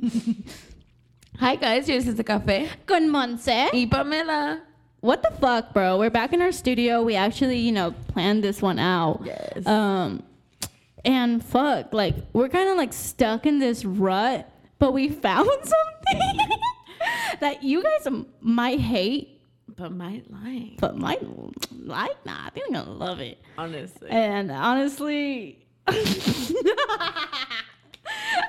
Hi guys, here's is the cafe. Con Monse. Y Pamela. What the fuck, bro? We're back in our studio. We actually, you know, planned this one out. Yes. Um, and fuck, like we're kind of like stuck in this rut, but we found something that you guys m- might hate, But my lying. but might like. Nah, I think I'm gonna love it. Honestly. And honestly,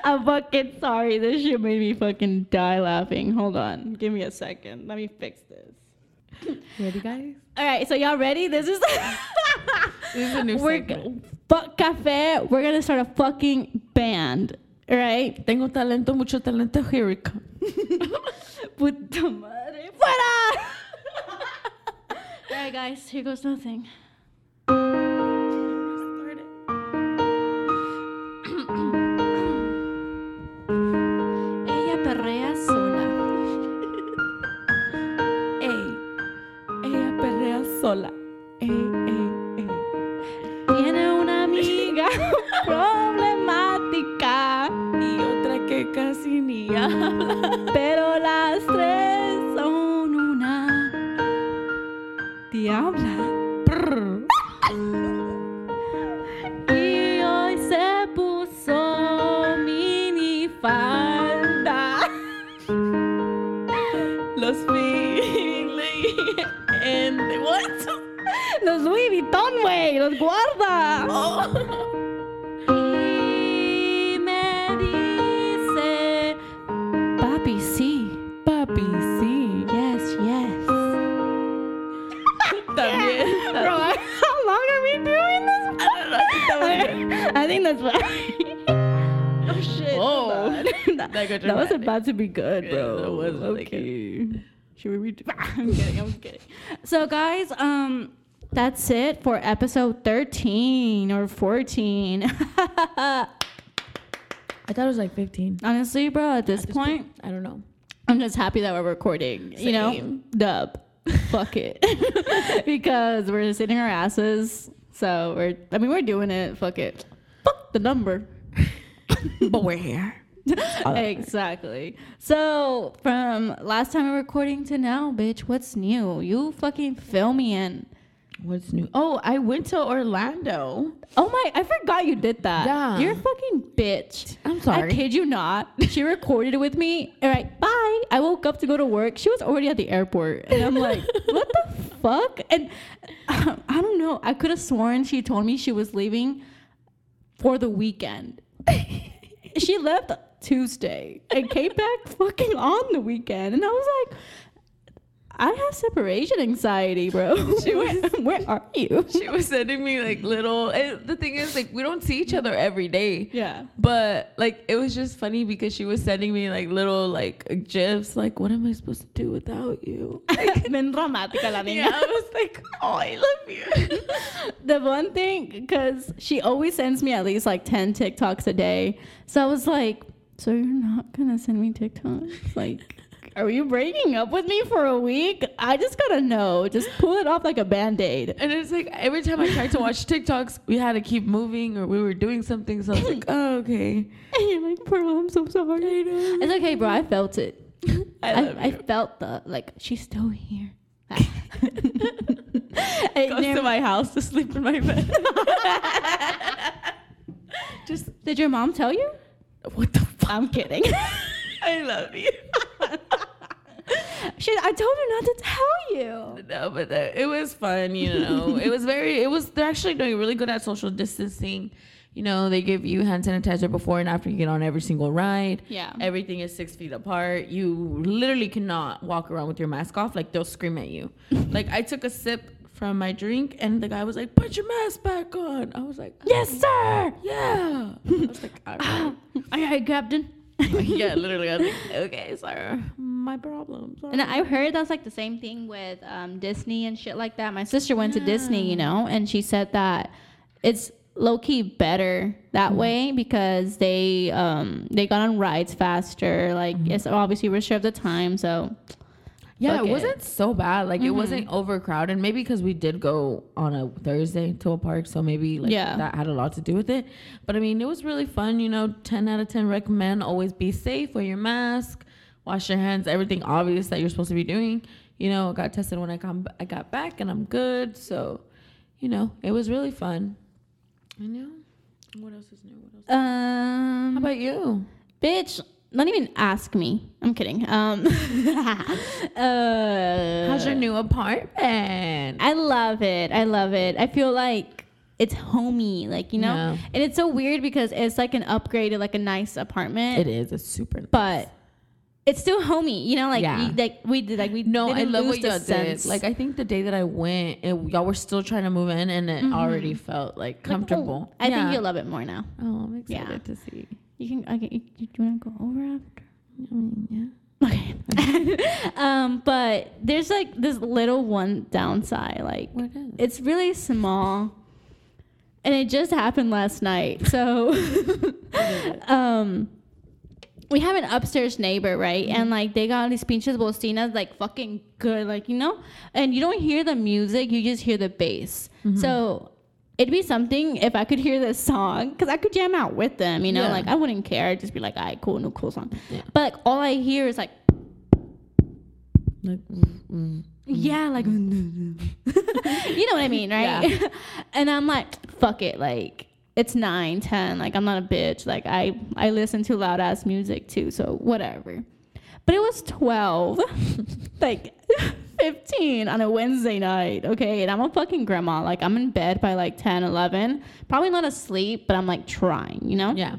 I'm fucking sorry. This shit made me fucking die laughing. Hold on, give me a second. Let me fix this. Ready guys? All right, so y'all ready? This is This is a new we're segment. fuck cafe. We're gonna start a fucking band, all right? Tengo talento, mucho talento. Here we come. Puta madre, fuera! all right, guys, here goes nothing. that's right. oh shit. Whoa. hold on. that, That that was dramatic. about to be good, Yeah, bro. that was really good. okay. Should we read? I'm kidding. I'm kidding. So, guys, um, that's it for episode 13 or 14. I thought it was like 15. Honestly, bro, at this, this point, I don't know. I'm just happy that we're recording. You know, Same. dub. Fuck it, because we're sitting our asses. So we're. I mean, we're doing it. Fuck it. Fuck the number. but we're here. exactly. So from last time we're recording to now, bitch, what's new? You fucking fill me in. What's new? Oh, I went to Orlando. Oh my! I forgot you did that. Yeah. You're a fucking bitch. I'm sorry. I kid you not. She recorded it with me. All right, bye. I woke up to go to work. She was already at the airport, and I'm like, what the fuck? And um, I don't know. I could have sworn she told me she was leaving for the weekend. she left Tuesday and came back fucking on the weekend, and I was like. I have separation anxiety, bro. Was- where are you? She was sending me like little. And the thing is, like, we don't see each other every day. Yeah. But like, it was just funny because she was sending me like little like gifs. Like, what am I supposed to do without you? Bien dramática la niña. yeah, I was like, oh, I love you. the one thing, because she always sends me at least like 10 TikToks a day. So I was like, so you're not going to send me TikToks? Like, are you breaking up with me for a week? I just gotta know. Just pull it off like a band aid. And it's like every time I tried to watch TikToks, we had to keep moving or we were doing something. So I was like, oh, okay. And you're like, bro, I'm so sorry. It's okay, bro. I felt it. I I, I, felt the, like, she's still here. It Goes to my house to sleep in my bed. Just Did your mom tell you? what the fuck? I'm kidding. I love you. She, I told her not to tell you. No, but it was fun, you know. it was very, it was, they're actually doing really good at social distancing. You know, they give you hand sanitizer before and after you get on every single ride. Yeah. Everything is six feet apart. You literally cannot walk around with your mask off. Like, they'll scream at you. like, I took a sip from my drink and the guy was like, put your mask back on. I was like, Yes, sir. yeah. I was like, all right. All right, Captain. yeah, literally. I was like, okay, sir. My problem. Sorry. And I heard that's like the same thing with um, Disney and shit like that. My sister went to Disney, you know, and she said that it's low key better that way because they um, they got on rides faster. Like it's obviously reserved the time, so Yeah, Fuck it wasn't so bad. Like it Mhm. wasn't overcrowded. Maybe because we did go on a Thursday to a park, so maybe like Yeah. that had a lot to do with it. But I mean, it was really fun. You know, ten out of ten recommend. Always be safe. Wear your mask. Wash your hands. Everything obvious that you're supposed to be doing. You know, I got tested when I come. I got back and I'm good. So, you know, it was really fun. I know. What else is new? What else? Um, How about you? bitch, don't even ask me. I'm kidding. Um, uh, How's your new apartment? I love it. I love it. I feel like it's homey, like you know, and it's so weird because it's like an upgraded, like a nice apartment, It is. It's super. nice. but it's still homey. You know, like Yeah. you- like we did, like we No, I love what y'all sense. did. Like I think the day that I went, it, y'all were still trying to move in, and it already felt like Like, comfortable. oh, I Yeah. think you'll love it more now. Oh, I'm excited Yeah. to see. You can. Okay, you, you want to go over after? I mean, yeah. Okay. um, but there's like this little one downside. Like What is? it's really small, and it just happened last night. So, um, we have an upstairs neighbor, right? And like they got all these pinches bocinas, like fucking good, like you know. And you don't hear the music; you just hear the bass. So. It'd be something if I could hear this song because I could jam out with them, you know. Yeah. Like I wouldn't care; I'd just be like, "All right, cool, no cool song." Yeah. But like, all I hear is like Like, mm, mm. yeah, like you know what I mean, right? and I'm like, fuck it, like it's nine, ten, like I'm not a bitch. Like I I listen to loud ass music too, so whatever. But it was twelve, like fifteen on a Wednesday night, okay? And I'm a fucking grandma. Like I'm in bed by like 10, 11. Probably not asleep, but I'm like trying, you know? yeah.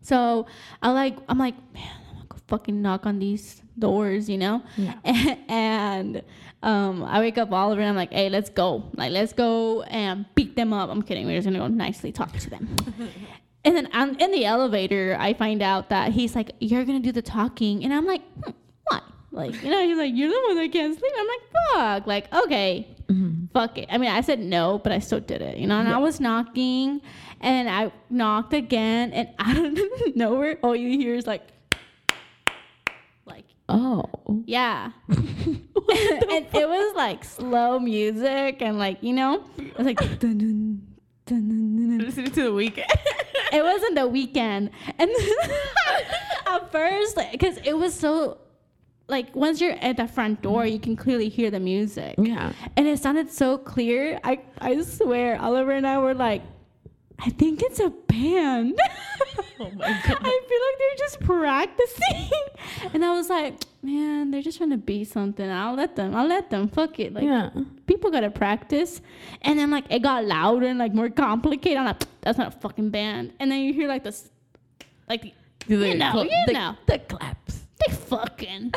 So I like I'm like, man, I'm gonna go fucking knock on these doors, you know? Yeah. And um, I wake up Oliver and I'm like, hey, let's go. Like, let's go and beat them up. I'm kidding. We're just gonna go nicely talk to them. and then I'm in the elevator, I find out that he's like, you're gonna do the talking. And I'm like, hmm, what? Like, you know, he's like, you're the one that can't sleep. I'm like, fuck. Like, okay, Mm-hmm. fuck it. I mean, I said no, but I still did it, you know. And I was knocking, and I knocked again, and out of nowhere, all you hear is like, like, Oh. yeah. and it was like slow music, and like you know, it was like. dun, dun, dun, dun, dun, dun. Listening to the Weeknd. It wasn't the Weeknd, and at first, because it was so, like once you're at the front door, mm-hmm. you can clearly hear the music yeah. and it sounded so clear. I I swear, Oliver and I were like, I think it's a band. Oh my God. I feel like they're just practicing, and I was like, man, they're just trying to be something. I'll let them. I'll let them. Fuck it. Like yeah. people gotta practice. And then like it got louder and like more complicated. I'm like, that's not a fucking band. And then you hear like this, like Do You know, cl- you the, know. the claps. They fucking.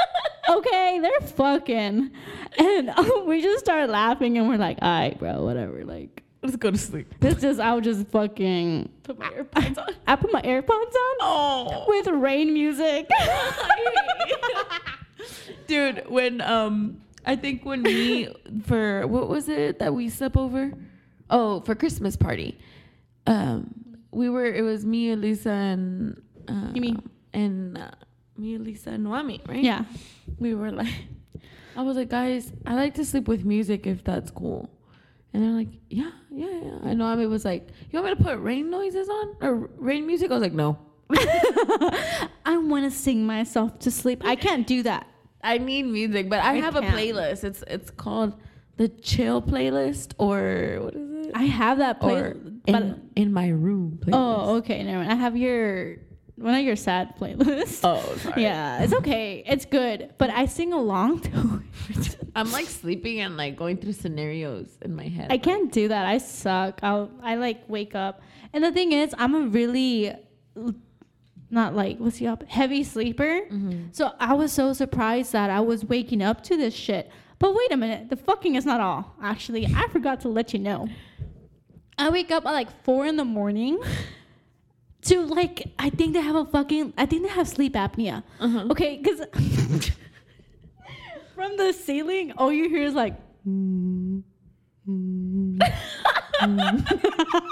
okay, they're fucking. And we just start laughing and we're like, all right, bro, whatever. Like, Let's go to sleep. this just, I'll just fucking. Put my AirPods on. I put my AirPods on Oh. with rain music. Dude, when um I think when we for what was it that we slept over? Oh, for Christmas party. Um we were it was me, Elisa and uh, You mean- and uh, me, Lisa, and Noami, right? yeah. We were like I was like, guys, I like to sleep with music if that's cool. And they're like, yeah, yeah, yeah. And Noami was like, you want me to put rain noises on or rain music? I was like, no. I want to sing myself to sleep. I can't do that. I need music, but I, I have a can't. playlist. It's it's called the chill playlist or what is it? I have that playlist, but in, in my room playlist. oh, okay, never mind. I have your one of your sad playlists. Oh, sorry. Yeah, it's okay. It's good, but I sing along to it. I'm like sleeping and like going through scenarios in my head. I can't do that. I suck. I'll I like wake up, and the thing is, I'm a really not like what's he up heavy sleeper. Mm-hmm. So I was so surprised that I was waking up to this shit. But wait a minute, the fucking is not all. Actually, I forgot to let you know. I wake up at like four in the morning. To like, I think they have a fucking, I think they have sleep apnea. Uh-huh. Okay, because from the ceiling, all you hear is like.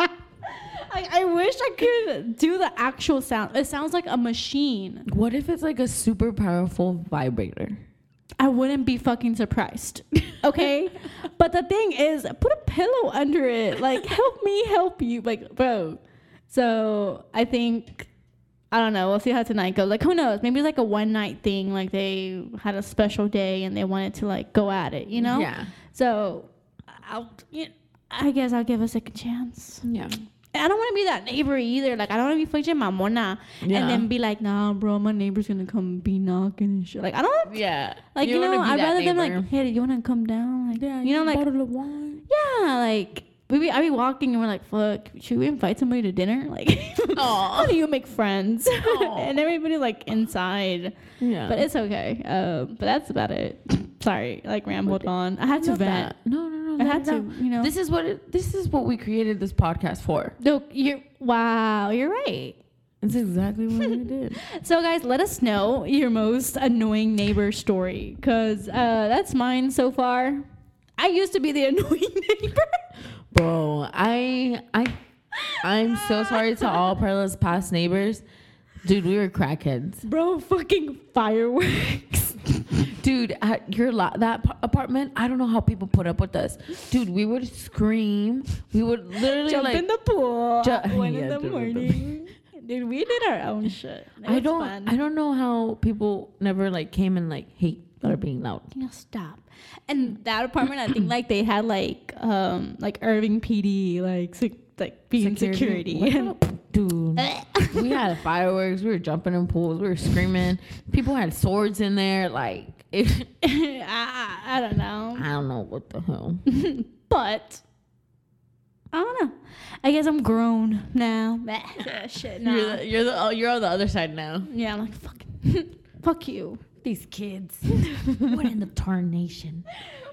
I, I wish I could do the actual sound. It sounds like a machine. What if it's like a super powerful vibrator? I wouldn't be fucking surprised. Okay? but the thing is, put a pillow under it. Like, help me help you. Like, bro. So I think I don't know. We'll see how tonight goes. Like, who knows? Maybe it's like a one night thing. Like they had a special day and they wanted to like go at it. You know? Yeah. So I'll. You I guess I'll give a second chance. Yeah. I don't want to be that neighbor either. Like I don't want to be fucking mamona Yeah. and then be like, nah, bro, my neighbor's gonna come be knocking and shit. Like I don't. Yeah. Like you, wanna know, I'd that rather them like, hey, do you wanna come down? Like, yeah, you know, like, bottle of wine. yeah, like we be, I be walking and we're like, fuck, should we invite somebody to dinner? Like, how do you make friends? And everybody like inside, Yeah. but it's okay. Um, but that's about it. Sorry, like rambled on. I had to vent. No, no, no. I had to, you know. This is what it, this is what we created this podcast for. No, you're wow, you're right. That's exactly what we did. So, guys, let us know your most annoying neighbor story because uh, that's mine so far. I used to be the annoying neighbor. Bro, I I I'm so sorry to all Perla's past neighbors. Dude, we were crackheads. Bro, fucking fireworks. Dude, at your la- that apartment, I don't know how people put up with us. Dude, we would scream. We would literally Jump like in the pool Ju- one Yeah, in the morning. Dude, we did our own shit. It I don't fun. I don't know how people never like came and like hate that are being loud. You know, stop. And that apartment, I think like they had like um like Irving PD like sec- like being security. The- Dude, we had fireworks. We were jumping in pools. We were screaming. People had swords in there. Like, if, I, I don't know. I don't know what the hell. but I don't know. I guess I'm grown now. Shit, nah. You're the, you're the oh, you're on the other side now. yeah, I'm like fucking fuck you. These kids. what in the tarnation?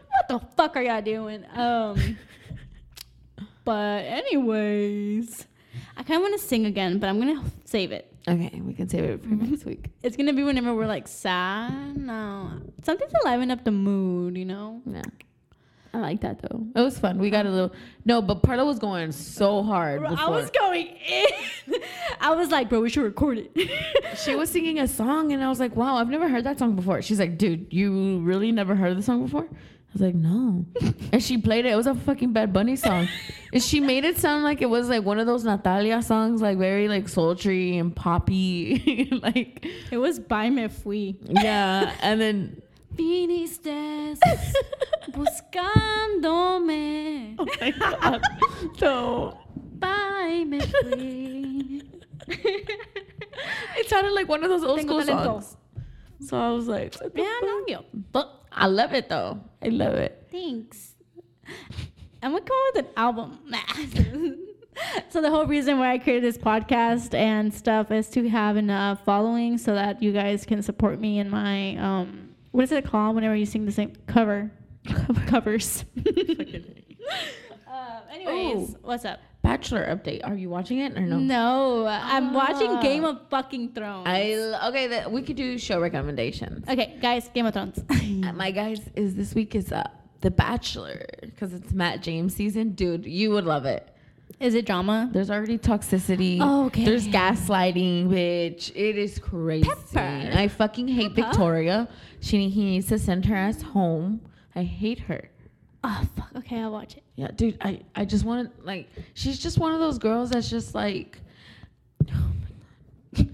What the fuck are y'all doing? Um. but anyways, I kind of want to sing again, but I'm gonna save it. Okay, we can save it for next week. It's gonna be whenever we're like sad. No, something to liven up the mood, you know. Yeah. I like that though. It was fun. We got a little no, but Perla was going so hard. Before. I was going in. I was like, bro, we should record it. she was singing a song and I was like, wow, I've never heard that song before. She's like, dude, you really never heard the song before? I was like, no. and she played it. It was a fucking Bad Bunny song. and she made it sound like it was like one of those Natalia songs, like very like sultry and poppy. like, it was bye me fui. yeah. And then Viniste buscándome. oh my god. So Bye me fui. it sounded like one of those old Tengo school talento. songs. So I was like, Yeah, no, fuck? yo. but I love it though. I love it. Thanks. I'm gonna come up with an album. so the whole reason why I created this podcast and stuff is to have enough following so that you guys can support me in my um what is it called whenever you sing the same cover covers. uh, anyways, Ooh. what's up? Bachelor update. Are you watching it or no? No, I'm watching Ah. Game of fucking Thrones. I okay. That we could do show recommendations. okay, guys, Game of Thrones. Uh, My guys is this week is uh The Bachelor because it's Matt James season. Dude, you would love it. Is it drama? There's already toxicity. Oh, Okay. There's gaslighting, bitch. It is crazy. Pepper. I fucking hate Pepper. Victoria. She he needs to send her ass home. I hate her. Oh fuck. Okay, I'll watch it. Yeah, dude, I, I just want to, like, she's just one of those girls that's just like, oh my God.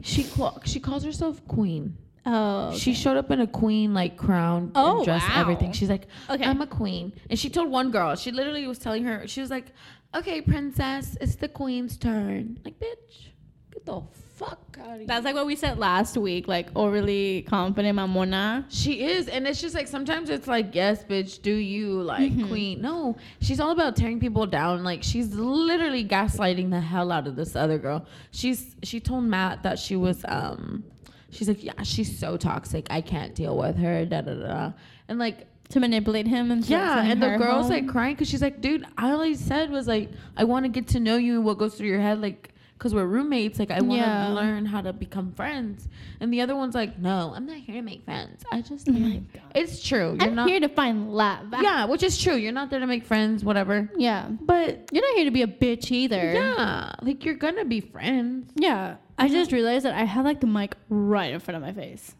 she, call, she calls herself queen. Oh, She showed up in a queen, like, crown Oh, and dress, wow. everything. She's like, Okay. I'm a queen. And she told one girl, she literally was telling her, she was like, okay, princess, it's the queen's turn. Like, bitch, get the fuck out of here. That's like what we said last week, like overly confident mamona. She is, and it's just like sometimes it's like, yes, bitch, do you like Mm-hmm. queen? No, she's all about tearing people down. Like she's literally gaslighting the hell out of this other girl. She's she told Matt that she was um, she's like, yeah, she's so toxic. I can't deal with her. Da da da. And like To manipulate him and yeah, and the girl's home. like crying because she's like, dude, all I said was like, I want to get to know you and what goes through your head, like, because we're roommates. Like, I want to Yeah. learn how to become friends. And the other one's like, no, I'm not here to make friends. I just, Oh it's true. You're I'm not. here to find love. yeah, which is true. You're not there to make friends, whatever. Yeah. But You're not here to be a bitch either. yeah, like you're gonna be friends. Yeah. I just realized that I had like the mic right in front of my face.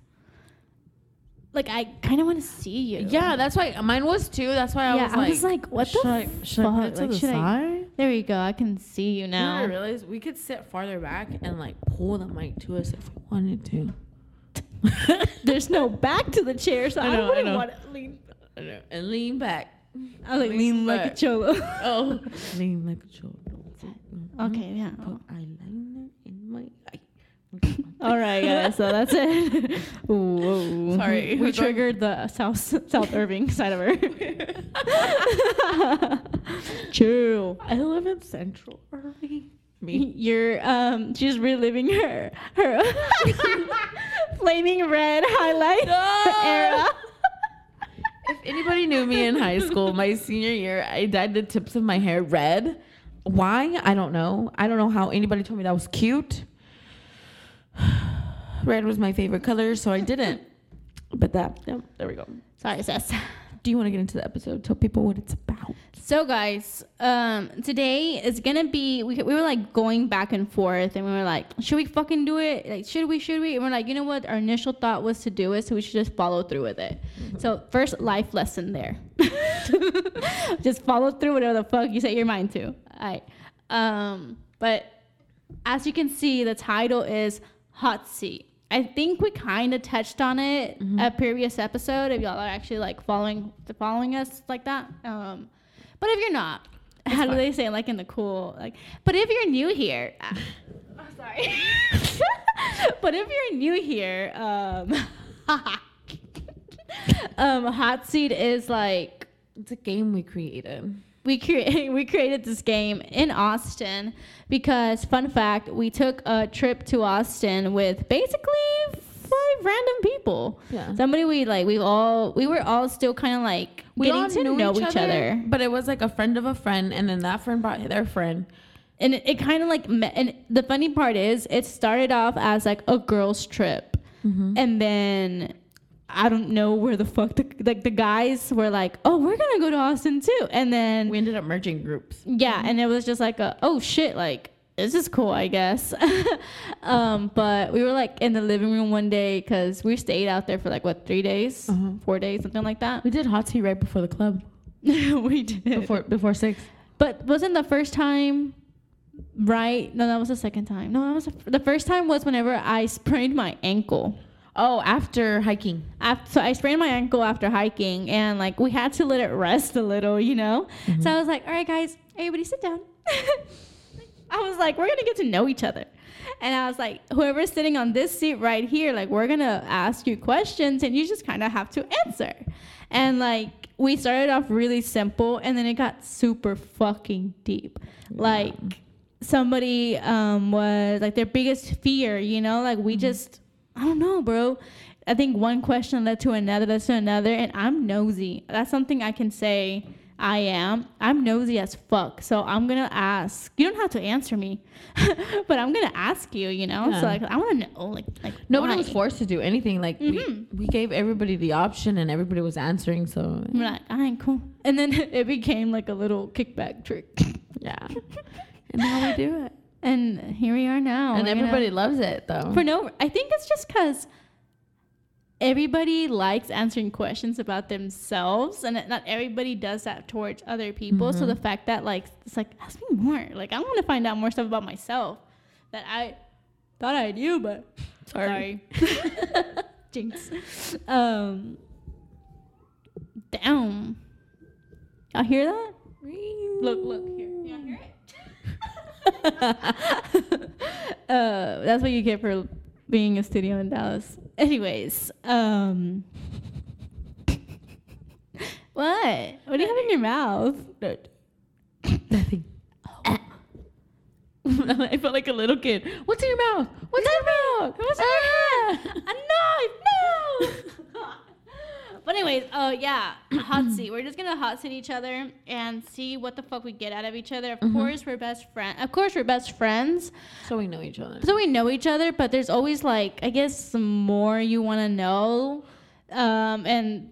Like I kind of want to see you. Yeah, that's why mine was too. That's why I yeah. was I like, was like, what the should I, fuck? I put it to like, the should I? There you go. I can see you Now I realized we could sit farther back and like pull the mic to us if we wanted to. There's no back to the chair, so I I, know, I wouldn't know. want to lean. I know, and lean back. I like Lean lean like a cholo. Oh, lean like a child. okay, yeah. Put eyeliner in my eye. All right, guys. So that's it. Ooh, whoa. Sorry, we triggered the South South Irving side of her. True. I live in Central Irving. Me. You're um she's reliving her her flaming red highlight era. If anybody knew me in high school, my senior year, I dyed the tips of my hair red. Why? I don't know. I don't know how anybody told me that was cute. Red was my favorite color, so I didn't. But that, yeah, there we go. Sorry, sis. Do you want to get into the episode? Tell people what it's about. So guys, um, today is gonna be we, we were like going back and forth, and we were like, should we fucking do it? Like, should we? Should we? And we're like, you know what? Our initial thought was to do it, so we should just follow through with it. So first life lesson there, just follow through whatever the fuck you set your mind to. All right. Um, but as you can see, the title is hot seat. I think we kind of touched on it a previous episode. If y'all are actually like following following us like that, um, but if you're not, how do they say like in the cool like? But if you're new here, uh, oh, sorry. but if you're new here, um, um, hot seat is like It's a game we created. We create we created this game in Austin because fun fact we took a trip to Austin with basically five random people. Yeah. Somebody we like we all we were all still kind of like getting to know each other. but it was like a friend of a friend, and then that friend brought their friend. And it, it kind of like met, and the funny part is it started off as like a girls trip. Mm-hmm. And then I don't know where the fuck the, like the guys were like, "Oh, we're to go to Austin too." And then We ended up merging groups. Yeah, and it was just like a oh shit, like this is cool, I guess. um, but we were like in the living room one day because we stayed out there for like what three days, Uh-huh. four days, something like that. We did hot tea right before the club. we did. Before before six. But wasn't the first time right? No, that was the second time. No, that was the, the first time was whenever I sprained my ankle. Oh, after hiking. After, so I sprained my ankle after hiking, and like we had to let it rest a little, you know. So I was like, "All right, guys, everybody sit down." I was like, "We're gonna get to know each other," and I was like, "Whoever's sitting on this seat right here, like, we're gonna ask you questions, and you just kind of have to answer." And like we started off really simple, and then it got super fucking deep. Like somebody um was like their biggest fear, you know, like we just I don't know, bro. I think one question led to another, led to another, and I'm nosy. That's something I can say I am. I'm nosy as fuck. So I'm gonna ask. You don't have to answer me, but I'm gonna ask you. You know, Yeah. so like I want to know, like, like Nobody why? was forced to do anything. Like Mhm. we, we gave everybody the option, and everybody was answering. So I'm like, all right, cool. And then it became like a little kickback trick, yeah, and now we do it. And here we are now. and everybody loves it though. For no, I think it's just because everybody likes answering questions about themselves, and not everybody does that towards other people. So Mhm. the fact that like it's like ask me more, like I want to find out more stuff about myself that I thought I knew, but sorry, jinx. Um, damn, y'all hear that? Look, look here. Y'all hear it? uh, that's what you get for being a studio in Dallas. Anyways, um, what? What do you have in your mouth? Nothing. I felt like a little kid. What's in your mouth? What's in your mouth? What's in your mouth? A knife? No. But anyways, oh yeah, hot seat. We're just gonna hot seat each other and see what the fuck we get out of each other. Of Mhm. course, we're best friends. Of course, we're best friends. So we know each other. so we know each other but there's always like i guess some more you want to know um, and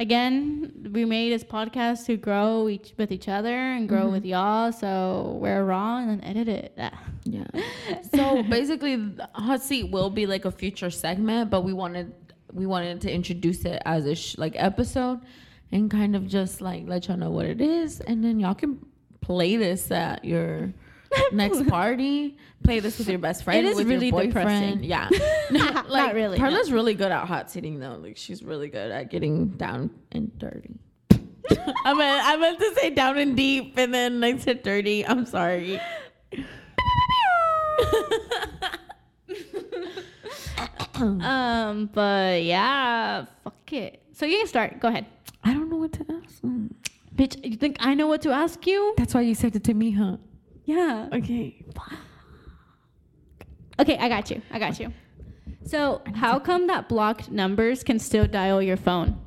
again we made this podcast to grow each with each other and grow Mhm. with y'all so we're wrong and then edit it Ah. Yeah. So basically, hot seat will be like a future segment, but we wanted we wanted to introduce it as a sh- like episode and kind of just like let y'all know what it is, and then y'all can play this at your next party. Play this with your best friend. It is with really your boyfriend. depressing. Yeah, Not like really, Carla's really good at hot sitting though. Like she's really good at getting down and dirty. I meant I meant to say down and deep, and then I said dirty. I'm sorry. um, but yeah, fuck it. So you can start. Go ahead. I don't know what to ask. them. Bitch, you think I know what to ask you? That's why you said it to me, huh? Yeah. Okay. Okay, I got you. I got you. So, how come that blocked numbers can still dial your phone?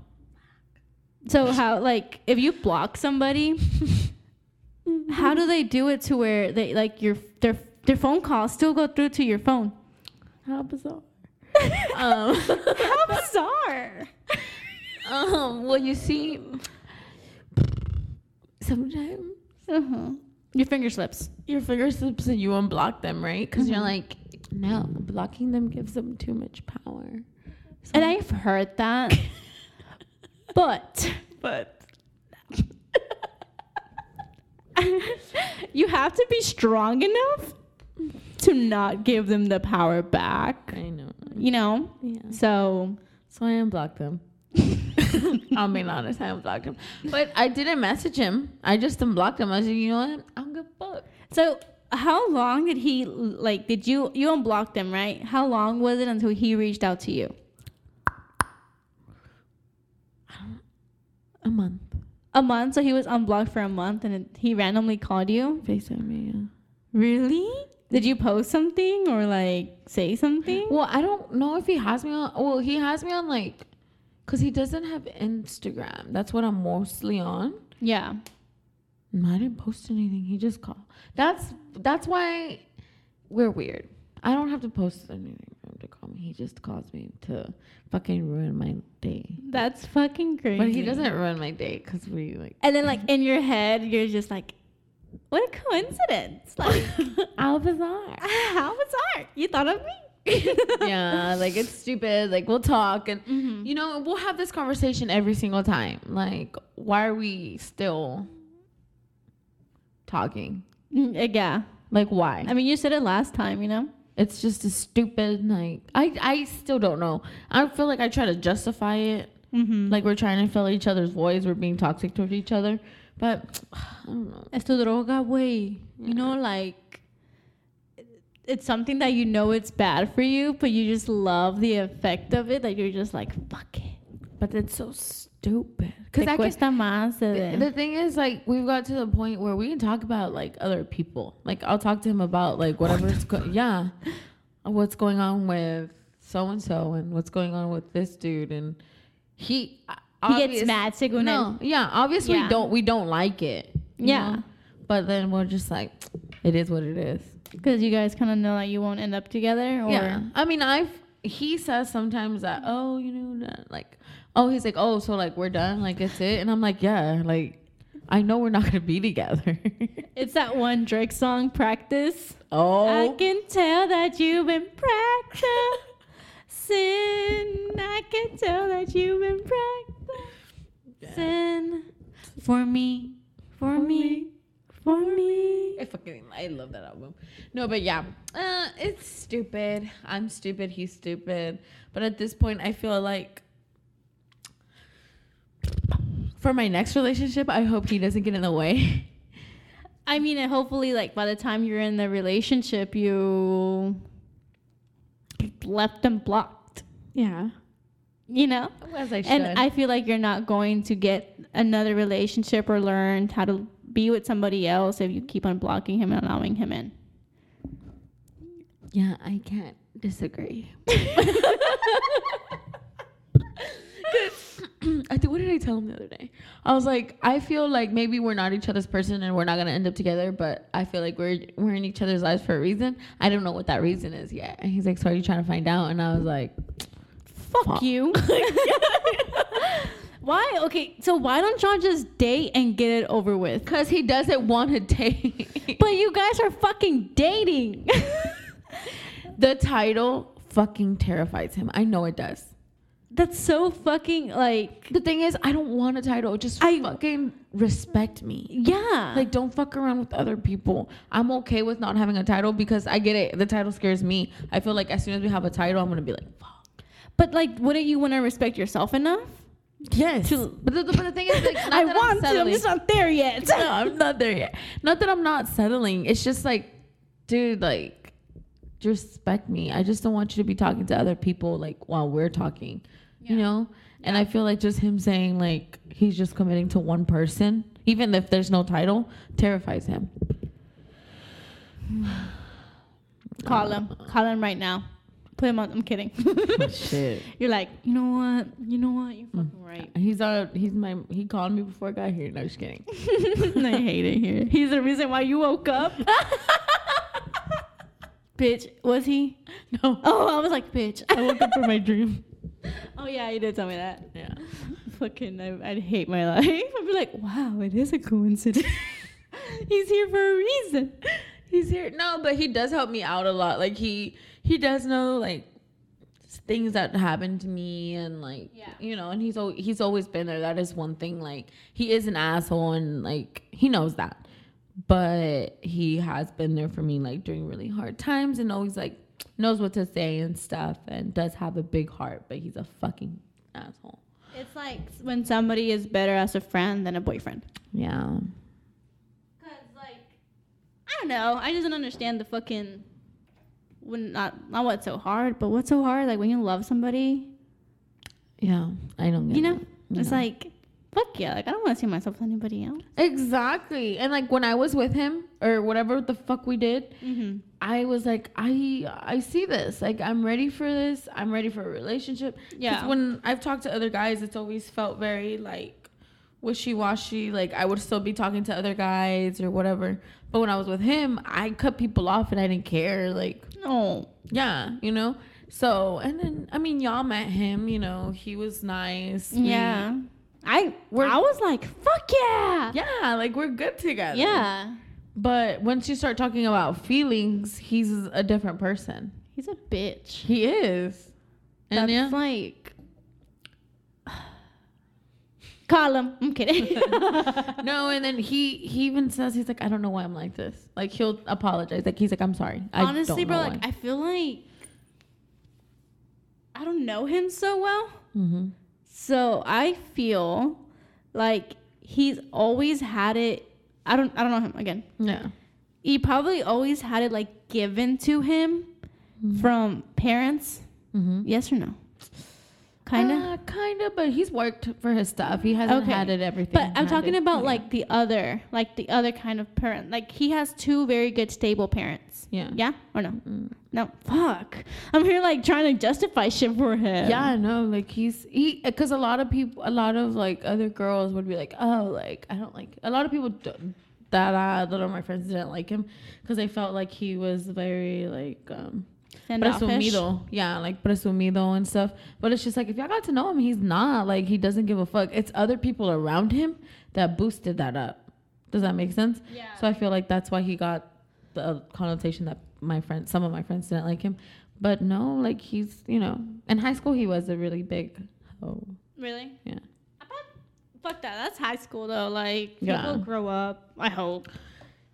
So, how like if you block somebody, how do they do it to where they like your their their phone calls still go through to your phone? How bizarre. Um, How bizarre. um. Well, you see, sometimes Uh-huh. Your finger slips. your finger slips and you unblock them, right? Because you're Mhm. like, no, blocking them gives them too much power. So- And I've heard that. but but you have to be strong enough to not give them the power back. I know. You know? Yeah. So So I unblocked them. I'll be honest, I unblocked him. But I didn't message him. I just unblocked him. I was like, you know what? I'm good fuck. so how long did he like did you you unblocked him, right? How long was it until he reached out to you? A month. A month, so he was unblocked for a month and it, he randomly called you? FaceTime me, yeah. Really? Did you post something or like say something? Well, I don't know if he has me on. Well, he has me on like, cause he doesn't have Instagram. That's what I'm mostly on. Yeah. I didn't post anything. He just called. That's that's why we're weird. I don't have to post anything for him to call me. He just calls me to fucking ruin my day. That's fucking crazy. But he doesn't ruin my day because we like. And then like in your head, you're just like, what a coincidence! Like, How bizarre. how bizarre! You thought of me? yeah, like it's stupid. Like we'll talk and Mhm. you know we'll have this conversation every single time. Like why are we still talking? Mm, Yeah. Like why? I mean, you said it last time, you know. It's just a stupid like I I still don't know. I feel like I try to justify it. Mm-hmm. Like we're trying to fill each other's voids. We're being toxic towards each other. But I don't know. es tu droga. You know, like it's something that you know it's bad for you, but you just love the effect of it. Like you're just like, fuck it. But it's so stupid. Because I can, cuesta más. the, the thing is, like, we've got to the point where we can talk about like other people. Like, I'll talk to him about like whatever's go- yeah, what's going on with so and so, and what's going on with this dude, and he he gets obvious- mad, según No, yeah, obviously Yeah. we don't we don't like it. Yeah. know? but then we're just like, it is what it is. Because you guys kind of know that you won't end up together. Or Yeah. I mean, I've he says sometimes that oh, you know, like oh, he's like oh, so like we're done, like it's it, and I'm like yeah, like I know we're not gonna be together. It's that one Drake song, Practice. Oh. I can tell that you've been practicing. I can tell that you've been practicing for me, for me, for me. I fucking I love that album. No, but yeah, uh, it's stupid. I'm stupid. He's stupid. But at this point, I feel like for my next relationship, I hope he doesn't get in the way. I mean, and hopefully, like by the time you're in the relationship, you left them blocked. Yeah, You know. as I should. And I feel like you're not going to get another relationship or learn how to be with somebody else if you keep on blocking him and allowing him in. Yeah, I can't disagree. I think what did I tell him the other day? I was like, I feel like maybe we're not each other's person and we're not gonna end up together, but I feel like we're we're in each other's lives for a reason. I don't know what that reason is yet. And he's like, So are you trying to find out? And I was like, Fuck, you. why? Okay, so why don't y'all just date and get it over with? Cause he doesn't want to date. But you guys are fucking dating. the title fucking terrifies him. I know it does. That's so fucking like The thing is, I don't want a title. Just I- fucking respect me. yeah. Like, don't fuck around with other people. I'm okay with not having a title because I get it. The title scares me. I feel like as soon as we have a title, I'm gonna be like, fuck. But like wouldn't you want to respect yourself enough? Yes. To- but, the, but the thing is, like, not I that want to. I'm just not there yet. no, I'm not there yet. Not that I'm not settling. It's just like, dude, like, respect me. I just don't want you to be talking to other people like while we're talking, you Yeah. know. And I feel like just him saying like he's just committing to one person, even if there's no title, terrifies him. Call him. Call him right now. Put him on. I'm kidding. Shit. You're like, you know what? You know what? You're fucking right. He's uh he's my he called me before I got here. No, just kidding. I hate it here. He's the reason why you woke up. bitch, was he? No, Oh, I was like, bitch. I woke up from my dream. oh yeah, you did tell me that. Yeah. Fucking, I, I'd hate my life. I'd be like, wow, it is a coincidence. He's here for a reason. He's here. No, but he does help me out a lot. Like he he does know like things that happened to me and like Yeah. you know, and he's al- he's always been there. That is one thing. Like he is an asshole and like he knows that. But he has been there for me like during really hard times and always like knows what to say and stuff and does have a big heart, but he's a fucking asshole. It's like when somebody is better as a friend than a boyfriend. Yeah. Cause like, I don't know. I just don't understand the fucking. When not not what's so hard, but what's so hard? Like when you love somebody, Yeah. I don't get you know, it. it's like, fuck yeah. Like I don't want to see myself with anybody else. Exactly. And like when I was with him or whatever the fuck we did, Mm-hmm. I was like, I I see this. Like I'm ready for this. I'm ready for a relationship. Yeah. When I've talked to other guys, it's always felt very like wishy washy. Like I would still be talking to other guys or whatever. But when I was with him, I cut people off and I didn't care. Like No. yeah, you know. So and then I mean y'all met him. You know he was nice. We- Yeah. I We're- I was like, fuck yeah. Yeah, like we're good together. Yeah. But once you start talking about feelings, he's a different person. He's a bitch. He is. And That's yeah. like. Call him. I'm kidding. No, and then he he even says he's like, I don't know why I'm like this. Like he'll apologize. Like he's like, I'm sorry. I Honestly, bro, like I feel like I don't know him so well. mm-hmm. So I feel like he's always had it. I don't. I don't know him again. Yeah. He probably always had it like given to him from parents. Mm-hmm. Yes or no? Kind of. Uh, kind of, but he's worked for his stuff. He hasn't Okay. had it everything. But I'm talking about Yeah. like the other, like the other kind of parent. Like he has two very good stable parents. yeah. Yeah or no? Mm. No. Fuck. I'm here like trying to justify shit for him. Yeah, no, like he's he because a lot of people, a lot of like other girls would be like, oh, like I don't like. A lot of people d- that uh, that are my friends didn't like him because they felt like he was very like um. Presumido, yeah, like presumido and stuff. But it's just like if y'all got to know him, he's not like he doesn't give a fuck. It's other people around him that boosted that up. Does that make sense? Yeah. So I feel like that's why he got the connotation that my friends, some of my friends didn't like him. But no, like he's, you know, in high school he was a really big hoe. Really? Yeah. I bet, fuck that. That's high school though. Like Yeah. people grow up. I hope.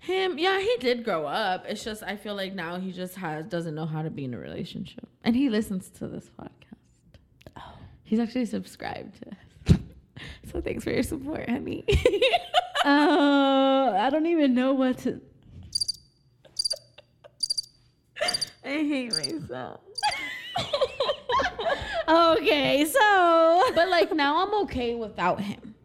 Him, yeah, he did grow up. It's just I feel like now he just has doesn't know how to be in a relationship, and he listens to this podcast. Oh. He's actually subscribed to us. so thanks for your support, honey. Uh, I don't even know what to. I hate myself. Okay, so but like now I'm okay without him.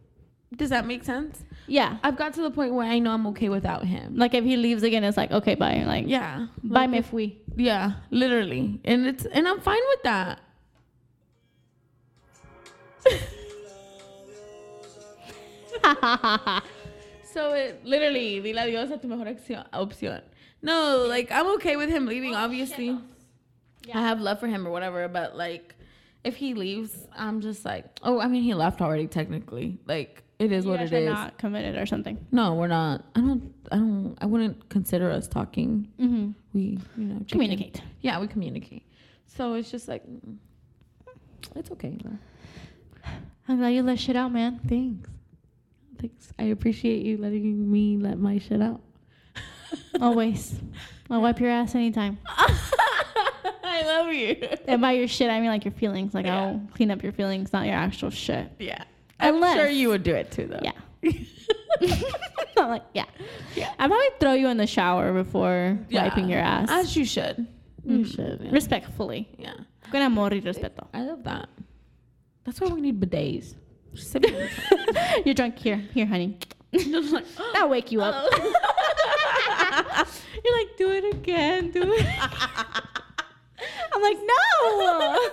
Does that make sense? Yeah, I've got to the point where I know I'm okay without him. like if he leaves again, it's like okay, bye. Like yeah, bye, like me if- fui. Yeah, literally, and it's and I'm fine with that. So it literally, dile adiós a tu mejor opción. No, like I'm okay with him leaving. Obviously, I have love for him or whatever. But like, if he leaves, I'm just like, oh, I mean, he left already. Technically, like it is You what it are is. Not committed or something. No, we're not. I don't. I don't. I wouldn't consider us talking. Mm-hmm. We, you know, in. Communicate. Yeah, we communicate. So it's just like, mm, It's okay. I'm glad you let shit out, man. Thanks. Thanks. I appreciate you letting me let my shit out. Always. I'll wipe your ass anytime. I love you. And by your shit, I mean like your feelings. Like Yeah. I'll clean up your feelings, not your actual shit. Yeah. I'm sure you would do it too, though. Yeah. I'm like, yeah. Yeah. I'd probably throw you in the shower before wiping your ass. As you should. You Mhm. should. Yeah. Respectfully. yeah. Con amor y respeto. I love that. That's why we need bidets. Just sit me You're drunk. Here, here, honey. Just like, I'll wake you up. You're like, do it again, do it. I'm like, no. Go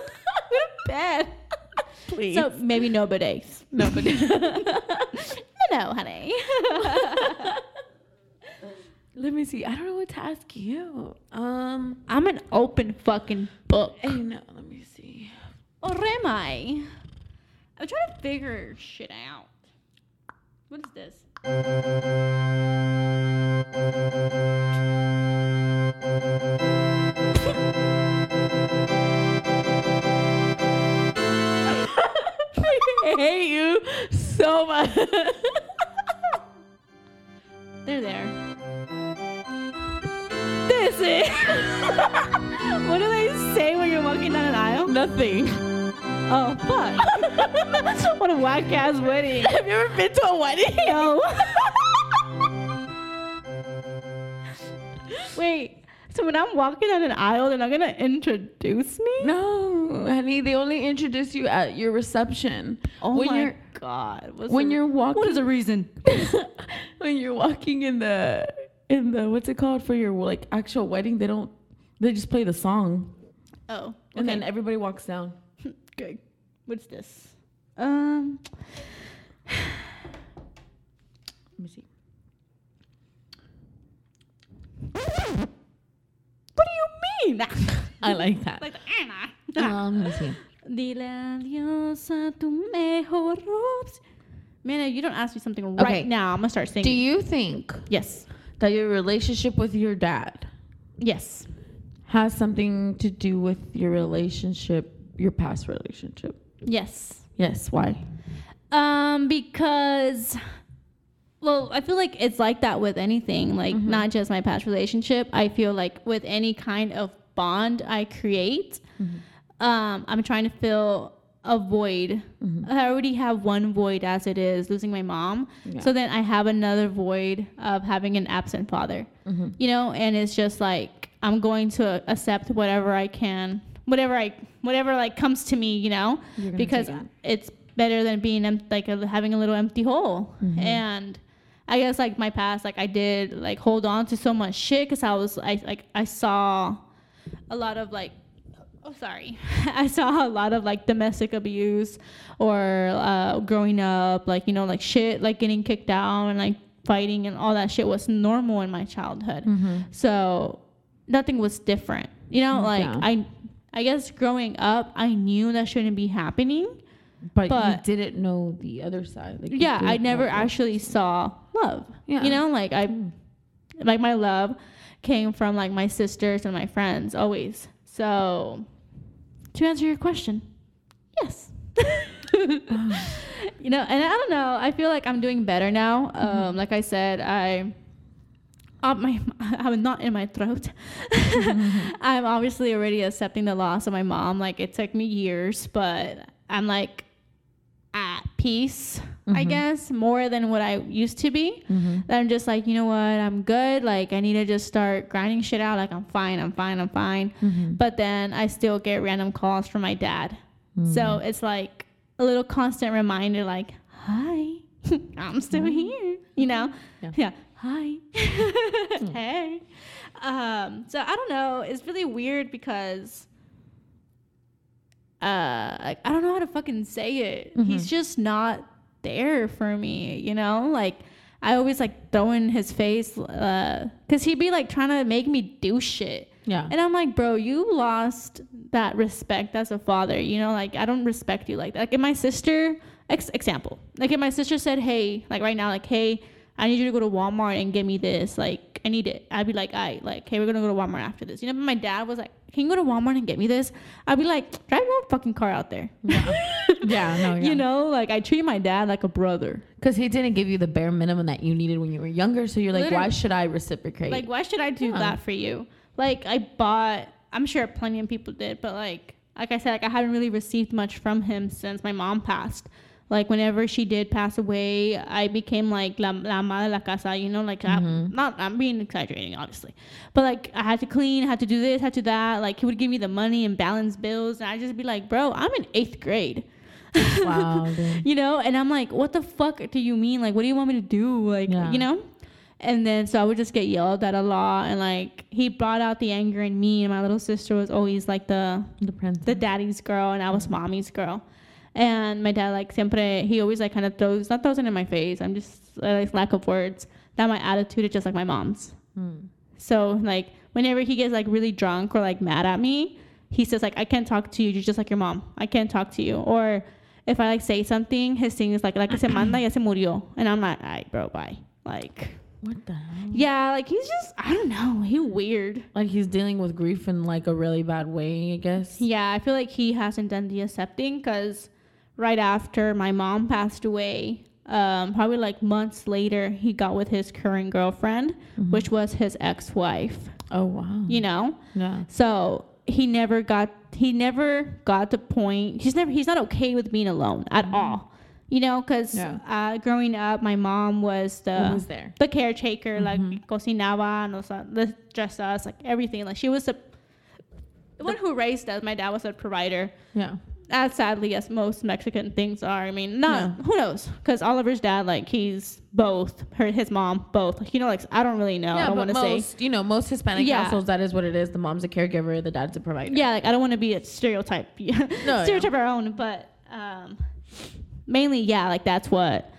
to bed. Please. So maybe no bidets. no, but no, honey. let me see. I don't know what to ask you. Um, I'm an open fucking book. hey, no, let me see. Or am I? I'm trying to figure shit out. What is this? Hate you so much. They're there. This is. what do they say when you're walking down an aisle? Nothing. Oh fuck! what a whack ass wedding. Have you ever been to a wedding? No. Wait. So when I'm walking down an aisle, they're not gonna introduce me? No, honey. They only introduce you at your reception. Oh when my you're god. What's when the- you're walking. What is the reason? when you're walking in the in the what's it called for your like actual wedding? They don't. They just play the song, Oh. and then everybody walks down. Good. What's this? Um. Let me see. What do you mean? I like that. like the Anna. Um, let me see. Dile adios a tu mejor opción. Man, you don't ask me something Okay. right now. I'm gonna start singing. Do you think Yes. that your relationship with your dad Yes. has something to do with your relationship, your past relationship? Yes. Yes. Why? Um, because well, I feel like it's like that with anything, like Mm-hmm. not just my past relationship. I feel like with any kind of bond I create, um, I'm trying to fill a void. I already have one void as it is, losing my mom. Yeah. So then I have another void of having an absent father. Mm-hmm. You know, and it's just like I'm going to accept whatever I can, whatever I, whatever like comes to me. You know, because it's better than being em- like a, having a little empty hole. Mm-hmm. And I guess like my past, like I did like hold on to so much shit because I was I like I saw a lot of like oh sorry I saw a lot of like domestic abuse or uh, growing up like you know like shit like getting kicked out and like fighting and all that shit was normal in my childhood. Mm-hmm. So nothing was different. You know, like Yeah. I I guess growing up I knew that shouldn't be happening. But, But- you didn't know the other side. Like yeah, I never actually saw love. Yeah. You know, like I like my love came from like my sisters and my friends always. So to answer your question, yes. you know, and I don't know, I feel like I'm doing better now. Um like I said, I my, I'm not in my throat. I'm obviously already accepting the loss of my mom. Like it took me years, but I'm like at peace, I guess, more than what I used to be. Mm-hmm. That I'm just like, you know what, I'm good. Like I need to just start grinding shit out. Like I'm fine, I'm fine, I'm fine. Mm-hmm. But then I still get random calls from my dad. Mm-hmm. So it's like a little constant reminder, like, hi, I'm still here. You know? Yeah. Yeah. Hi. hey. Um, so I don't know. It's really weird because uh like, I don't know how to fucking say it. He's just not there for me, you know? Like I always like throw in his face uh cuz he'd be like trying to make me do shit. Yeah. And I'm like, "Bro, you lost that respect as a father. You know, like I don't respect you like that." Like if my sister ex- example, like if my sister said, "Hey, like right now like, "Hey, I need you to go to Walmart and get me this. Like, I need it. I'd be like, I like, hey, we're gonna go to Walmart after this. You know, but my dad was like, can you go to Walmart and get me this? I'd be like, drive your own fucking car out there. Yeah. yeah, no, yeah. You know, like I treat my dad like a brother. Because he didn't give you the bare minimum that you needed when you were younger. So you're like, why should I reciprocate? Like, why should I do Yeah. that for you? Like, I bought. I'm sure plenty of people did, but like, like I said, like I haven't really received much from him since my mom passed. Like, whenever she did pass away, I became like la, la ama de la casa. You know, like I'm mm-hmm. not. I'm being exaggerating, obviously, but like I had to clean, had to do this, had to that. Like he would give me the money and balance bills, and I just be like, bro, I'm in eighth grade. wow, you know and i'm like what the fuck do you mean like what do you want me to do like Yeah. you know and then so i would just get yelled at a lot and like he brought out the anger in me and my little sister was always like the The prince. the daddy's girl and i was mommy's girl and my dad like siempre he always like kind of throws not throws it in my face i'm just like lack of words that my attitude is just like my mom's Hmm. so like whenever he gets like really drunk or like mad at me, he says like I can't talk to you. You're just like your mom. I can't talk to you. Or if I like say something, his thing is like like se manda ya se murió, and I'm like, alright, bro, bye. Like What the hell? yeah, like he's just I don't know. He weird. Like he's dealing with grief in like a really bad way, I guess. Yeah, I feel like he hasn't done the accepting because right after my mom passed away, um, probably like months later, he got with his current girlfriend, which was his ex-wife. Oh wow. You know. Yeah. So he never got he never got the point. He's never he's not okay with being alone at all. You know, because Yeah. uh, growing up, my mom was the was the caretaker, like cocinaba, nos, the dress us, like everything. Like she was the the one who raised us. My dad was a provider. Yeah. As sadly as most Mexican things are. I mean, not Yeah. who knows? Because Oliver's dad, like he's both her, his mom, both. Like, you know, like I don't really know. I don't want to say. you know, most Hispanic Yeah. households, that is what it is. The mom's a caregiver, the dad's a provider. yeah, like I don't want to be a stereotype, yeah. stereotype our own, but um, mainly, yeah, like that's what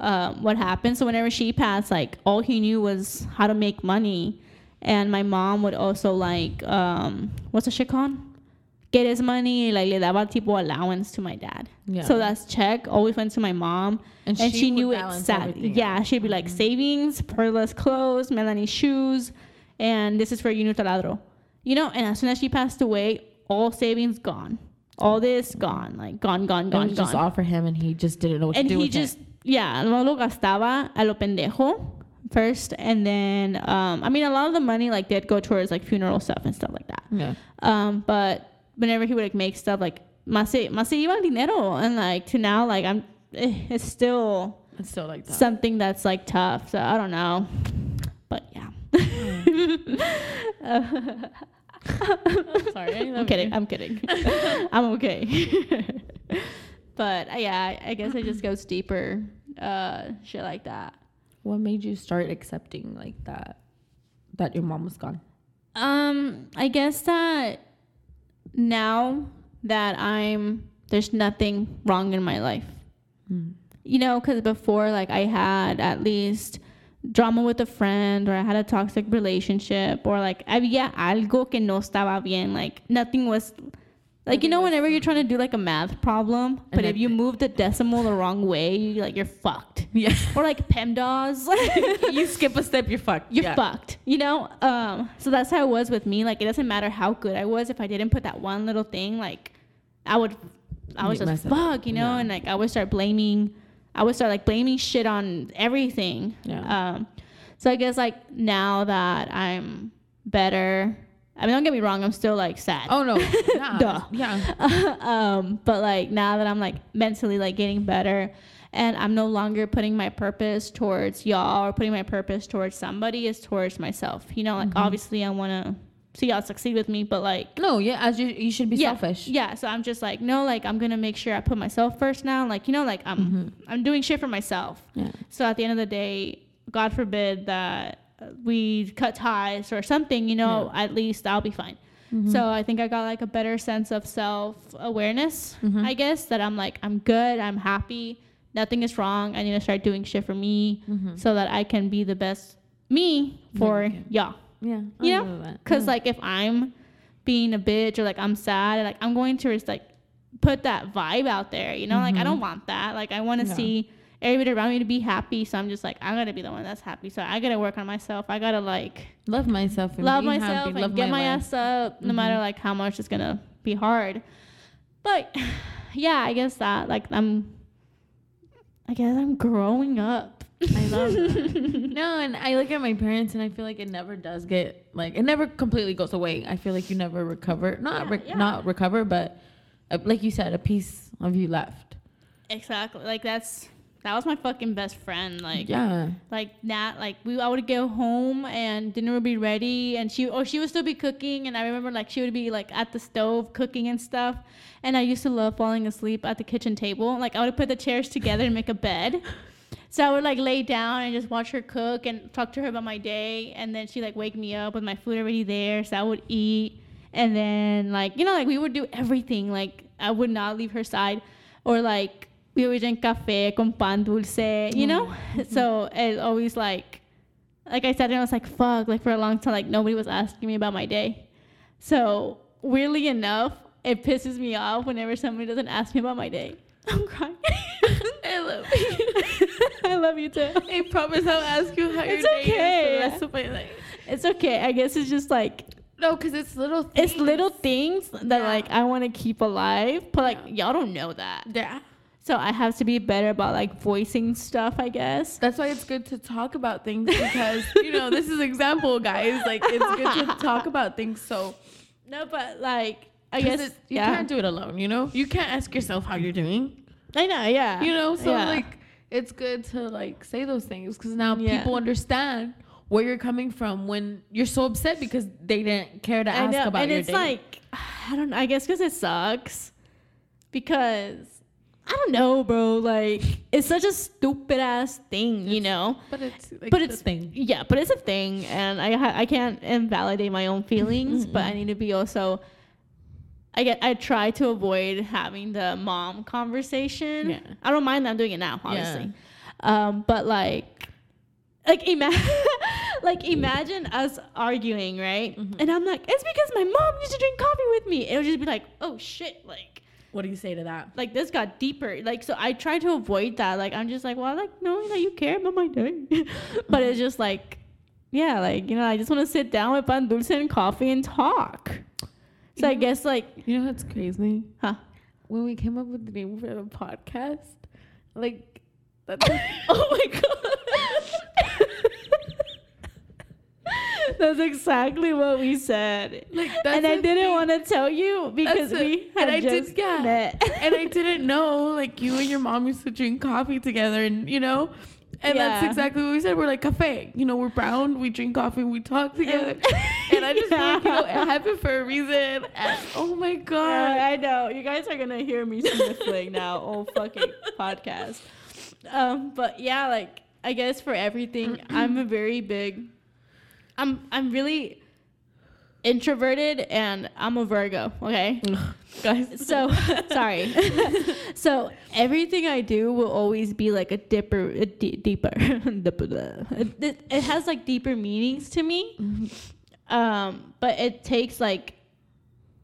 um, what happened. So whenever she passed, like all he knew was how to make money, and my mom would also like um, what's the shit called? Get his money, like le daba tipo allowance to my dad. Yeah. So that's check always went to my mom, And and, she she, knew exactly. Yeah, she'd be like savings, Perla's clothes, Melanie's shoes, and this is for you taladro. You know, and as soon as she passed away, all savings gone, all this gone, like gone, gone, It gone, just gone. all for him, and he just didn't know what And to do he just yeah, no lo gastaba a lo pendejo first, and then um, I mean a lot of the money like did go towards like funeral stuff and stuff like that. Yeah. Um, but whenever he would like make stuff like más se, más se iba dinero, and like to now like I'm, eh, it's still It's still like that. something that's like tough. So I don't know, but yeah. Sorry, I I'm kidding. you. I'm kidding. I'm okay. but uh, yeah, I- I guess it just goes deeper. Uh, shit like that. What made you start accepting like that? That your mom was gone. Um, I guess that now that I'm there's nothing wrong in my life. Hmm. You know, because before, like I had at least drama with a friend, or I had a toxic relationship, or like había algo que no estaba bien. Like nothing was. Like you know, whenever you're trying to do like a math problem, but if you move the decimal the wrong way, you like you're fucked. Yeah. Or like PEMDAS. you skip a step, you're fucked. you're Yeah. fucked you know um so that's how it was with me like it doesn't matter how good i was if i didn't put that one little thing like i would i was just mess up. fuck you know Yeah. and like i would start blaming i would start like blaming shit on everything Yeah. um so i guess like now that i'm better i mean don't get me wrong i'm still like sad Oh no. Duh. Yeah. um, but like now that I'm like mentally like getting better and I'm no longer putting my purpose towards y'all or putting my purpose towards somebody is towards myself. You know, like obviously I want to see y'all succeed with me, but like No. Yeah. As you, you should be yeah, selfish. Yeah, so I'm just like no, like I'm gonna make sure I put myself first now. Like you know, like I'm I'm doing shit for myself. Yeah. So at the end of the day, God forbid that we cut ties or something, you know, at least I'll be fine. So I think I got like a better sense of self awareness, I guess, that I'm like, I'm good, I'm happy, nothing is wrong. I need to start doing shit for me so that I can be the best me for can. y'all. Yeah. You know? Because Yeah. like if I'm being a bitch or like I'm sad, like I'm going to just like put that vibe out there. You know, like I don't want that. Like I want to Yeah. see everybody around me to be happy. So I'm just like, I'm gonna be the one that's happy. So I gotta work on myself. I gotta like Love myself. And love myself happy, and love get my, life. ass up, no Mhm. matter like how much it's gonna be hard. But yeah, I guess that like I'm, I guess I'm growing up. I love no, and I look at my parents and I feel like it never does get like it never completely goes away. I feel like you never recover, not Yeah, re- yeah. not recover, but uh, like you said, a piece of you left. Exactly. Like that's that was my fucking best friend. Like yeah, like that. like we I would go home and dinner would be ready and she or she would still be cooking and I remember like she would be like at the stove cooking and stuff. And I used to love falling asleep at the kitchen table. Like I would put the chairs together and make a bed. So I would like lay down and just watch her cook and talk to her about my day and then she like wake me up with my food already there. So I would eat and then like you know like we would do everything. Like I would not leave her side or like we would drink cafe con pan dulce, you know? Oh. So it always like, like I said, and I was like, fuck, like for a long time, like nobody was asking me about my day. So weirdly enough, it pisses me off whenever somebody doesn't ask me about my day. I'm crying. I love you. I love you too. I promise I'll ask you how your It's day okay. is for the rest of my life. It's okay. I guess it's just like No, because it's little. Things. it's little things that Yeah. like I want to keep alive, but like Yeah. y'all don't know that. Yeah. So I have to be better about like voicing stuff, I guess. That's why it's good to talk about things because you know this is example, guys. Like it's good to talk about things. So No, but like I guess it- you yeah. can't do it alone. You know, you can't ask yourself how you're doing. I know, yeah. You know, so Yeah. like it's good to like say those things because now Yeah. people understand where you're coming from when you're so upset because they didn't care to I ask know, about and it's day. like I don't know. I guess because it sucks. Because I don't know, bro. Like it's such a stupid ass thing, you know. but it's like but it's thing. Yeah, but it's a thing, and I ha- I can't invalidate my own feelings, but I need to be also. I get. I try to avoid having the mom conversation. Yeah. I don't mind that I'm doing it now, honestly. Um, but like, like imagine, like imagine us arguing, right? And I'm like, it's because my mom used to drink coffee with me. It would just be like, oh shit, like What do you say to that? like this got deeper. Like so I try to avoid that. Like I'm just like, well, I like knowing that you care about my day. but it's just like yeah, like, you know, I just want to sit down with pan dulce and coffee and talk. So I know- guess like You know what's crazy? huh. When we came up with the name for the podcast, like that's oh my god. That's exactly what we said. Like that's and I didn't want to tell you because it. we And had I did- just yeah. met. and I didn't know like you and your mom used to drink coffee together and you know and that's exactly what we said. We're like cafe. You know, we're brown, we drink coffee, we talk together. and I just feel like, you know, it happened for a reason. And oh my Yeah, god. I know. You guys are gonna hear me sniffling now, all fucking podcast. Um, but yeah, like I guess for everything, I'm a very big. I'm I'm really introverted and I'm a Virgo. Okay, Guys. so sorry. so everything I do will always be like a dipper, a d- deeper. it, it, it has like deeper meanings to me. Um, but it takes like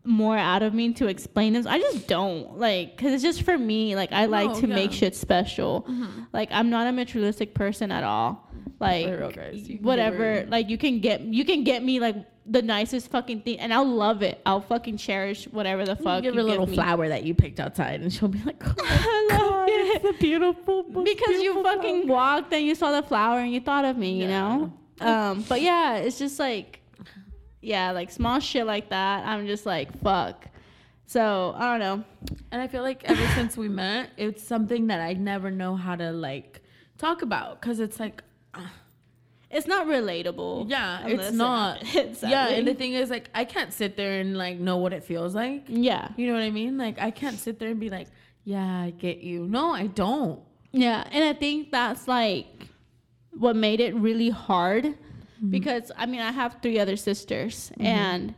more out of me to explain this. I just don't like because it's just for me. Like I like No, to make shit special. Like I'm not a materialistic person at all. Like real, guys. You whatever. Like you can get you can get me like the nicest fucking thing, and I'll love it. I'll fucking cherish whatever the fuck. give you her a little me. flower that you picked outside and she'll be like, oh Hello. it's a beautiful because you beautiful fucking walked and you saw the flower and you thought of me, you Yeah. know. Um, but yeah, it's just like, yeah, like small shit like that. I'm just like, fuck. So I don't know. And I feel like ever since we met, it's something that I never know how to like talk about because it's like, It's not relatable. yeah, it's not. happens, yeah, and the thing is, like, I can't sit there and like know what it feels like. yeah, You know what I mean? Like, I can't sit there and be like, yeah, I get you. No, I don't. yeah, and I think that's like what made it really hard Mm-hmm. because I mean I have three other sisters and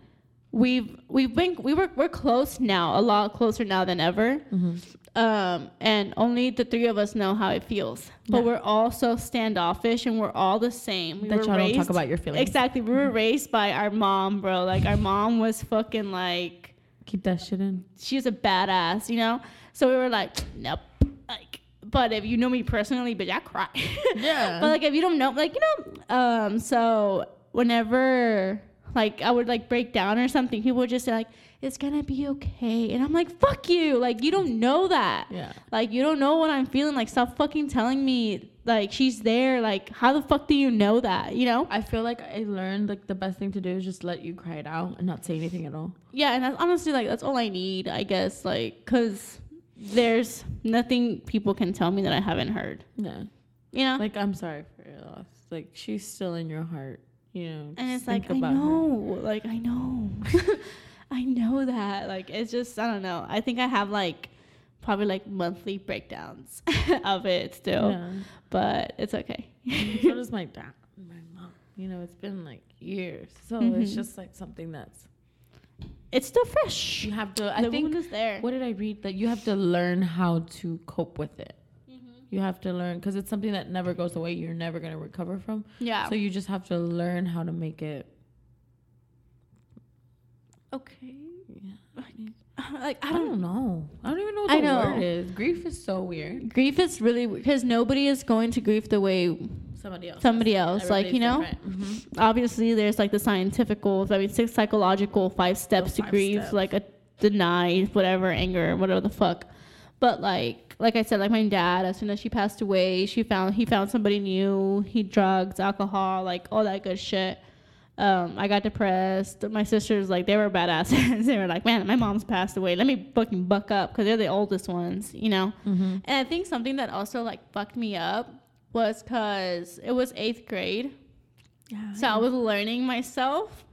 we've we've been we were we're close now a lot closer now than ever Mm-hmm. Um, and only the three of us know how it feels. But Yeah. we're all so standoffish, and we're all the same. We That y'all don't talk about your feelings. Exactly, we were raised by our mom, bro. Like our mom was fucking like Keep that shit in. she was a badass, you know. So we were like, nope. Like, But if you know me personally, bitch, I cry. Yeah. but like if you don't know, like you know, um, so whenever like I would like break down or something, people would just say like, "It's gonna be okay," and I'm like, "Fuck you!" Like you don't know that. yeah. Like you don't know what I'm feeling. Like stop fucking telling me like she's there. Like how the fuck do you know that? You know? I feel like I learned like the best thing to do is just let you cry it out and not say anything at all. Yeah, and that's honestly like that's all I need, I guess. Like, cause there's nothing people can tell me that I haven't heard. Yeah. You know? Like I'm sorry for your loss. Like she's still in your heart. You know. and it's like I about her. know, like I know, I know that. Like it's just I don't know. I think I have like probably like monthly breakdowns of it still, Yeah. but it's okay. so does my dad and my mom. You know, it's been like years. So it's Mhm. just like something that's It's still fresh. you have to I the think is there. what did I read? That you have to learn how to cope with it. Mm-hmm. You have to learn because it's something that never goes away. You're never gonna recover from. Yeah. So you just have to learn how to make it. Okay. Yeah. Like I I don't don't know. I don't even know what I the know. word is. Grief is so weird. grief is really because nobody is going to grief the way Somebody else. somebody else like you know hmm obviously there's like the scientific i mean six psychological five steps to five grief steps. like a deny whatever anger whatever the fuck but like like i said like my dad as soon as she passed away she found he found somebody new he drugs alcohol like all that good shit um, I got depressed. My sisters, like, they were badasses. they were like, man, my mom's passed away. Let me fucking buck up because they're the oldest ones, you know? hmm And I think something that also, like, fucked me up was because it was eighth grade. Yeah. So I was learning myself.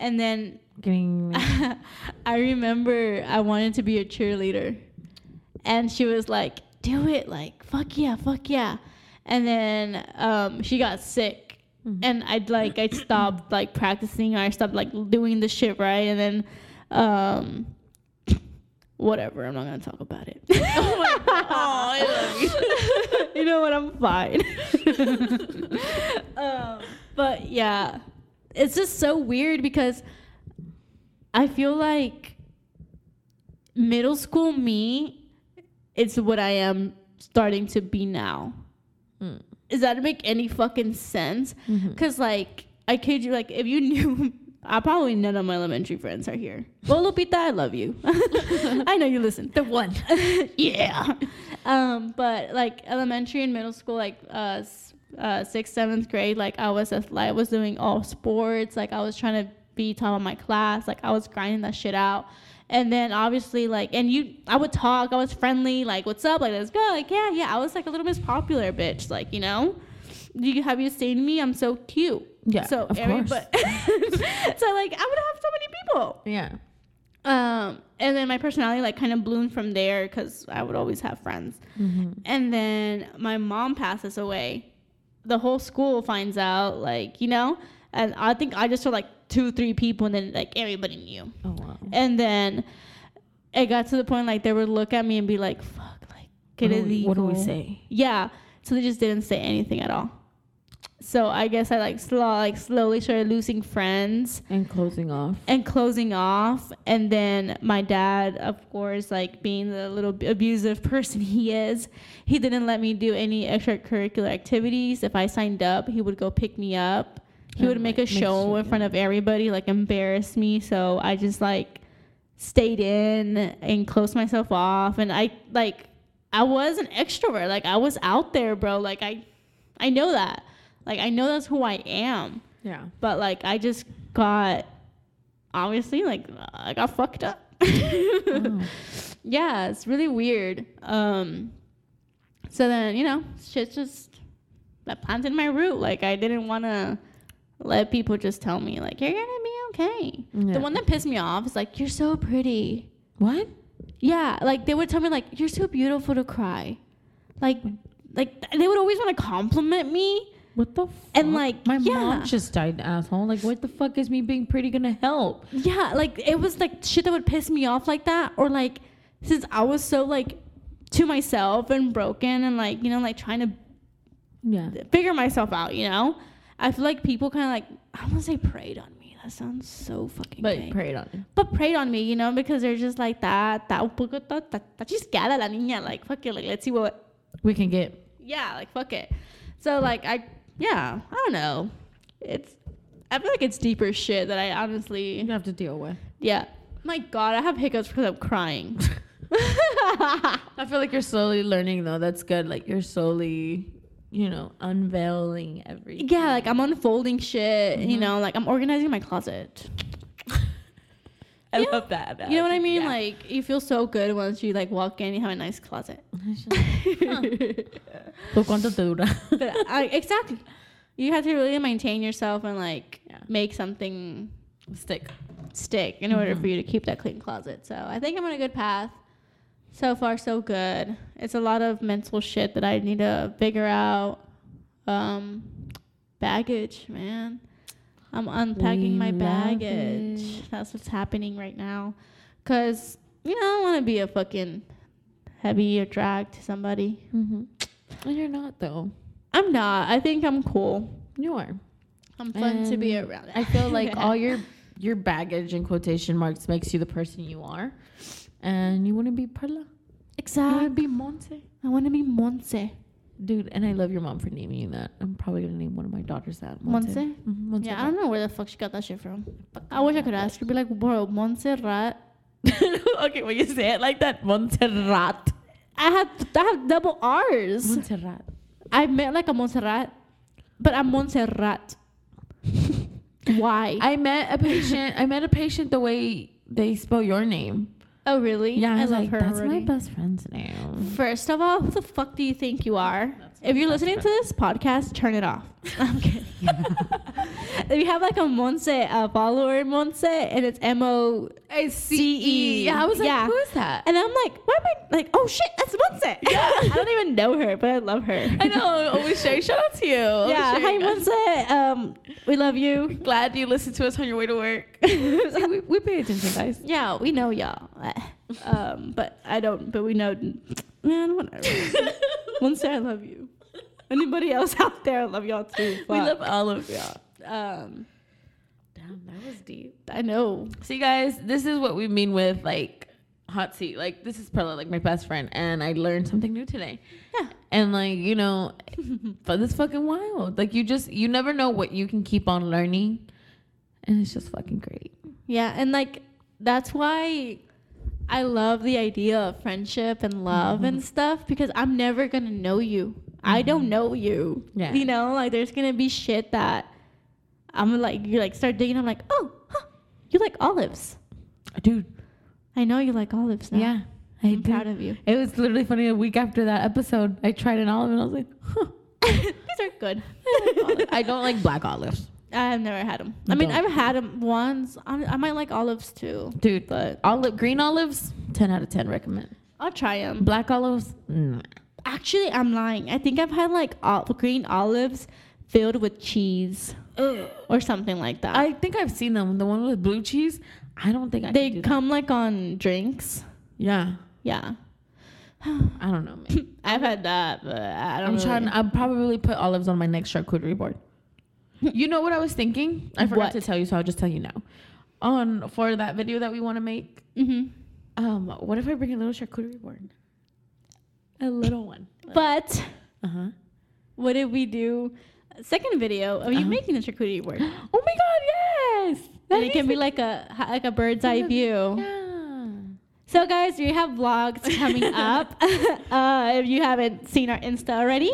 And then getting. I remember I wanted to be a cheerleader. And she was like, do it. Like, fuck yeah, fuck yeah. And then um, she got sick. Mhm. And I'd like, I stopped like practicing. Or I stopped like doing the shit right. And then, um, whatever. I'm not to talk about it. oh my god! Oh, I love you. you know what? I'm fine. um, but yeah, it's just so weird because I feel like middle school me, it's what I am starting to be now. Mm. Does that make any fucking sense? Because like I kid you, like if you knew. I probably none of my elementary friends are here. Well, Lupita, I love you. I know you listen. The one. yeah. Um, but like elementary and middle school, like uh, uh, sixth, seventh grade, like I was I was doing all sports. Like I was trying to be top of my class. Like I was grinding that shit out. And then obviously like and you I would talk, I was friendly, like what's up, like let's go, like yeah, yeah. I was like a little Miss Popular bitch, like, you know? Do you have you seen me? I'm so cute. Yeah, So of every- course. but- so like I would have so many people. Yeah. Um, and then my personality like kind of bloomed from there because I would always have friends. Mm-hmm. And then my mom passes away. The whole school finds out, like you know, and I think I just told like two, three people, and then like everybody knew. Oh wow. And then it got to the point like they would look at me and be like, "Fuck, like get what, do we, what do we say? Yeah. So they just didn't say anything at all. So I guess I like slow, like slowly started losing friends And closing off. and closing off and then my dad of course like being the little abusive person he is he didn't let me do any extracurricular activities if i signed up he would go pick me up he would make a like, make show in front of everybody like embarrass me so i just like stayed in and closed myself off and i like i was an extrovert like i was out there bro like i i know that like i know that's who i am Yeah. but like I just got obviously like I got fucked up. Oh. yeah, it's really weird. Um so then, you know, shit just that planted my root. Like I didn't want to let people just tell me like you're to be okay. Yeah. The one that pissed me off is like you're so pretty. What? Yeah, like they would tell me like you're so beautiful to cry. Like like they would always want to compliment me. What the? Fuck? And, like, my yeah. mom just died, asshole. Like, what the fuck is me being pretty gonna help? Yeah, like it was like shit that would piss me off like that, or like since I was so like to myself and broken and like you know like trying to Yeah. figure myself out, you know. I feel like people kind of like I don't want to say preyed on me. That sounds so fucking. But gay. prayed on but preyed on me, you know, because they're just like that. That un poco ta- ta- ta chisqueada la niña. Like fuck it, like let's see what we can get. yeah, like fuck it. So like I yeah, I don't know. It's I feel like it's deeper shit that I honestly You have to deal with. yeah. My God, I have hiccups because I'm crying. I feel like you're slowly learning though. That's good. Like you're slowly, you know, unveiling everything. yeah, like I'm unfolding shit. You Mhm. know, like I'm organizing my closet. I Yeah. love that. You know what I mean? Yeah. Like you feel so good once you like walk in. You have a nice closet. ¿Por cuánto te dura? but I, exactly, you have to really maintain yourself and like Yeah. make something Stick. stick in order Mhm. for you to keep that clean closet. So I think I'm on a good path. So far, so good. It's a lot of mental shit that I need to figure out. Um, baggage, man. I'm unpacking We my baggage. it. That's what's happening right now. Cause you know I don't want to be a fucking heavy or drag to somebody. Mm-hmm. Well, you're not though. I'm not. I think I'm cool. You are. I'm fun to be around. I feel like all your your baggage in quotation marks makes you the person you are, and you want to be Perla. Exactly. I want to be Monse. I want to be Monse. Dude, and I love your mom for naming you that. I'm probably gonna name one of my daughters that. Monse? Mhm, Monse. Yeah, I don't know where the fuck she got that shit from. I wish I could ask her. Be like, bro, Montserrat. okay, when you say it like that, Montserrat. I have I have double R's. Montserrat. I meant like a Montserrat, but I'm Montserrat. Why? I met a patient. I met a patient the way they spell your name. Oh really? Yeah, I, I was love like, her that's my best friend's name. First of all, who the fuck do you think you are? If you're listening to this podcast, turn it off. I'm kidding. if you have like a Monse uh, follower, Monse, and it's M O I C-E. Yeah, I was like, Yeah. who is that? And I'm like, why am I like, oh shit, that's Monse. Yeah. I don't even know her, but I love her. I know. Always sharing. Shout out to you. Yeah, hi. Monse. Um, we love you. Glad you listened to us on your way to work. See, we, we pay attention, guys. yeah, we know y'all. Um, but I don't. But we know, man. Whatever. Monse, I love you. Anybody else out there, I love y'all too. We love all of y'all. Um, Damn, that was deep. I know. See, guys, this is what we mean with like hot seat. Like, this is Perla, like my best friend, and I learned something new today. Yeah. And like, you know, but it's fucking wild. Like, you just you never know what you can keep on learning, and it's just fucking great. Yeah, and like that's why I love the idea of friendship and love and mm-hmm. stuff because I'm never gonna know you. I don't mm-hmm. know you. Yeah. You know, like there's gonna be shit that I'm like you like start digging. I'm like, oh, huh, you like olives. Dude, I know you like olives now. yeah, I I'm do. proud of you. It was literally funny. A week after that episode, I tried an olive, and I was like, huh. These are good. I don't like black olives. I've never had them. I mean, don't. I've had them once. I, I might like olives too, Dude, but olive green olives, ten out of ten recommend. I'll try them. Black olives, nah. Actually, I'm lying. I think I've had like ol- green olives filled with cheese or something like that. I think I've seen them. The one with blue cheese. I don't think I. they do that. come like on drinks. Yeah, Yeah. I don't know, man. I've had that, but I don't I'm really- trying. I'll probably put olives on my next charcuterie board. You know what I was thinking? I forgot What? to tell you, so I'll just tell you now. On for that video that we want to make. Mhm. Um, what if I bring a little charcuterie board? A little one. But Uh huh. what did we do second video of you Uh-huh. making the charcuterie board? Oh my God! Yes. and it can be like a like a bird's eye view. Yeah. So guys, we have vlogs coming up. uh, if you haven't seen our Insta already,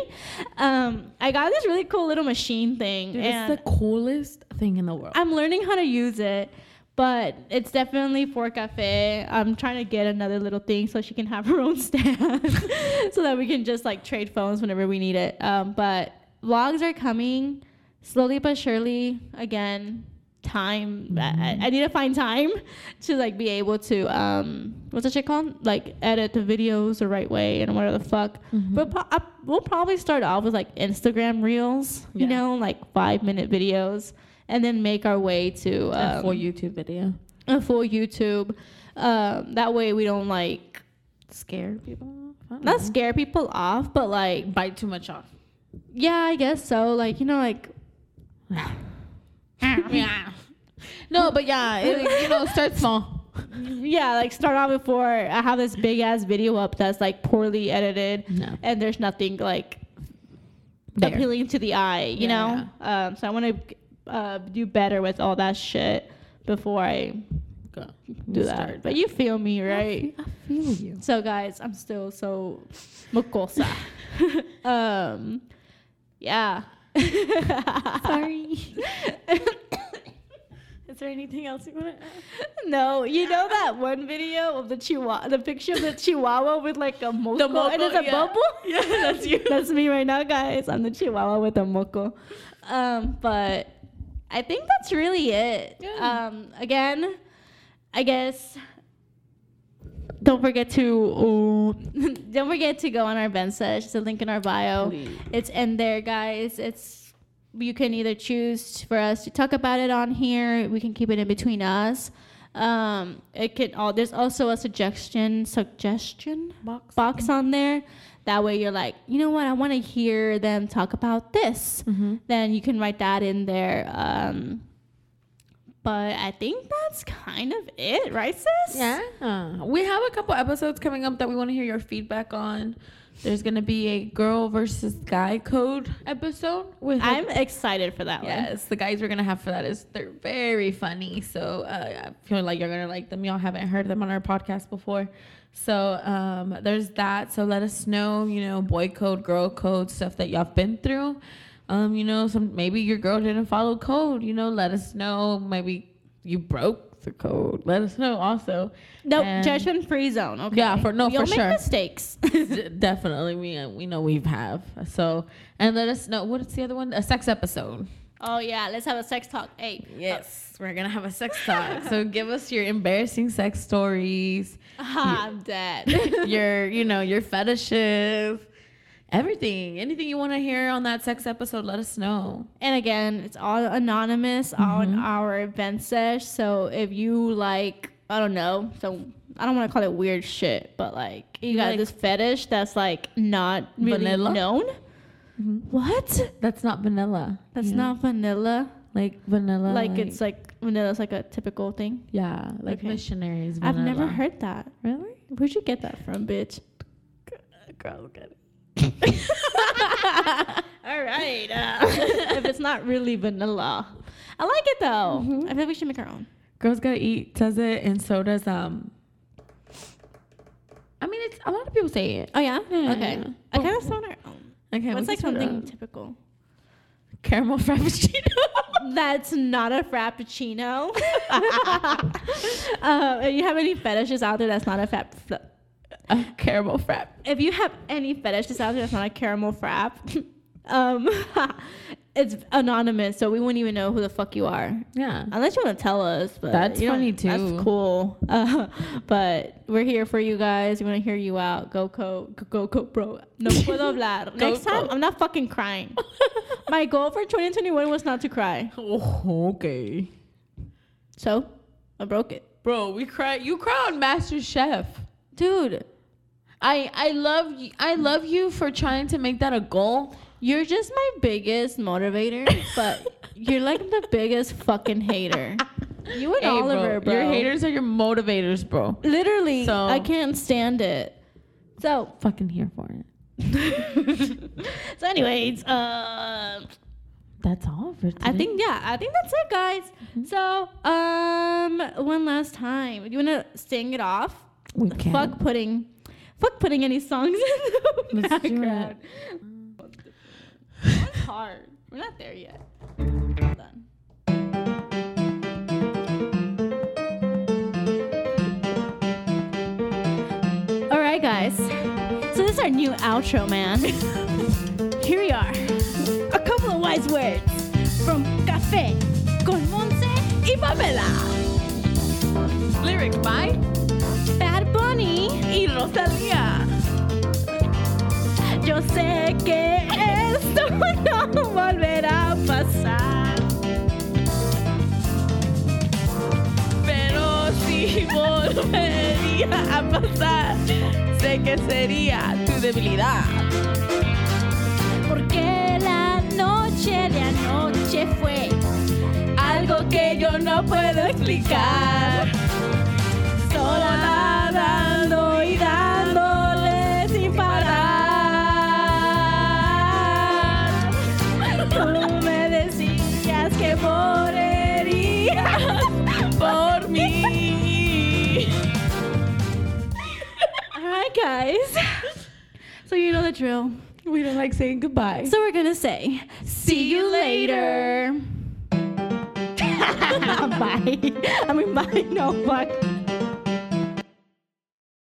um, I got this really cool little machine thing, Dude, it's the coolest thing in the world. I'm learning how to use it. But it's definitely for cafe. I'm trying to get another little thing so she can have her own stand, so that we can just like trade phones whenever we need it. Um, but vlogs are coming slowly but surely. Again, time. I, I- I need to find time to like be able to um, what's that shit called? Like edit the videos the right way and whatever the fuck. Mhm. But pro- I, we'll probably start off with like Instagram reels, you know, like five minute videos, and then make our way to a um, full YouTube video. a full YouTube. Um, that way we don't like Scare people. Not know. scare people off, but like bite too much off. yeah, I guess so. Like you know, like yeah. No, but yeah, it, you know, start small. yeah, like start off before I have this big ass video up that's like poorly edited No. and there's nothing like There. appealing to the eye, you Yeah, know? Um, so I want to uh, do better with all that shit before I Go. do that. But you feel me, right? I feel you. So guys, I'm still so mucosa. um, yeah. Sorry. Is there anything else you want to add? No, you know that one video of the chihuahua, the picture of the chihuahua with like a moco, moco, and it's a yeah. bubble. Yeah, that's you. That's me right now, guys. I'm the chihuahua with a moco. Um, but I think that's really it. Yeah. Um, again, I guess. Don't forget to don't forget to go on our vent sesh. The link in our bio. Please. It's in there, guys. It's you can either choose for us to talk about it on here. We can keep it in between us. Um, it can all. There's also a suggestion suggestion Box. box on there. That way you're like, you know what? I want to hear them talk about this. Mm-hmm. Then you can write that in there. Um, but I think that's kind of it, right, sis? Yeah. We have a couple episodes coming up that we want to hear your feedback on. There's gonna be a girl versus guy code episode with. I'm excited for that one. yes, the guys we're gonna have for that is they're very funny. So uh, I feel like you're gonna like them. Y'all haven't heard them on our podcast before. So um, there's that. So let us know, you know, boy code, girl code, stuff that y'all have been through. Um, you know, some maybe your girl didn't follow code. You know, let us know. Maybe you broke the code. Let us know also. No And- judgment free zone. Okay. Yeah, for- no, we for make sure. mistakes. Definitely we uh, we know we've have so and let us know what's the other one a sex episode oh yeah, let's have a sex talk. Hey. yes we're gonna have a sex talk so give us your embarrassing sex stories Ah, I'm dead. your you know your fetishes everything anything you want to hear on that sex episode let us know and again, it's all anonymous on Mm-hmm. our event sesh. So if you like, I don't know, so I don't want to call it weird shit, but like you You got like- this fetish that's like not really Vanilla? known. Mm-hmm. What? that's not vanilla That's know? not vanilla. like vanilla like it's like vanilla's like a typical thing. yeah like Okay. missionaries I've never heard that. really Where'd you get that from, bitch? girl get it All right. Uh, if it's not really vanilla, I like it though. Mm-hmm. I feel like we should make our own. Girls Gotta Eat does it, and so does um. I mean, it's a lot of people say it. Oh yeah. Yeah. Okay. I kind of saw our own. Okay, What's we like can put it something up. typical? caramel frappuccino? That's not a frappuccino. uh, you have any fetishes out there, that's not a fat. A caramel frap. If you have any fetishes out there, that's not a caramel frap. um, it's anonymous, so we wouldn't even know who the fuck you are. Yeah. Unless you want to tell us, but That's you funny, too. That's cool. Uh, but we're here for you guys. We want to hear you out. Go co, go go, bro. No puedo hablar. Go, Next time, go. I'm not fucking crying. My goal for 2021 was not to cry, Oh, okay. so I broke it, Bro, we cry. You cry on Master Chef. dude. I I love you. I love you for trying to make that a goal. You're just my biggest motivator, but you're like the biggest fucking hater. You and Hey, Oliver, bro. Your haters are your motivators, bro. Literally, So- I can't stand it. So, Fucking here for it. so anyways, uh, That's all for today. I think yeah, I think that's it, guys. So, um, one last time, you wanna sing it off? we can. Fuck putting, fuck putting any songs in the Let's do background. It's hard. We're not there yet. Hold on. All right, guys. So this is our new outro, man. Here we are. A couple of wise words from Café con Monse y Pamela. Lyrics by Bad Bunny. y Rosalía. Yo sé que esto no volverá a pasar. Pero si volvería a pasar, sé que sería tu debilidad. Porque la noche de anoche fue algo que yo no puedo explicar. All right, guys. So you know the drill. We don't like saying goodbye. So we're gonna say, see you later. bye. I mean, bye. No, bye.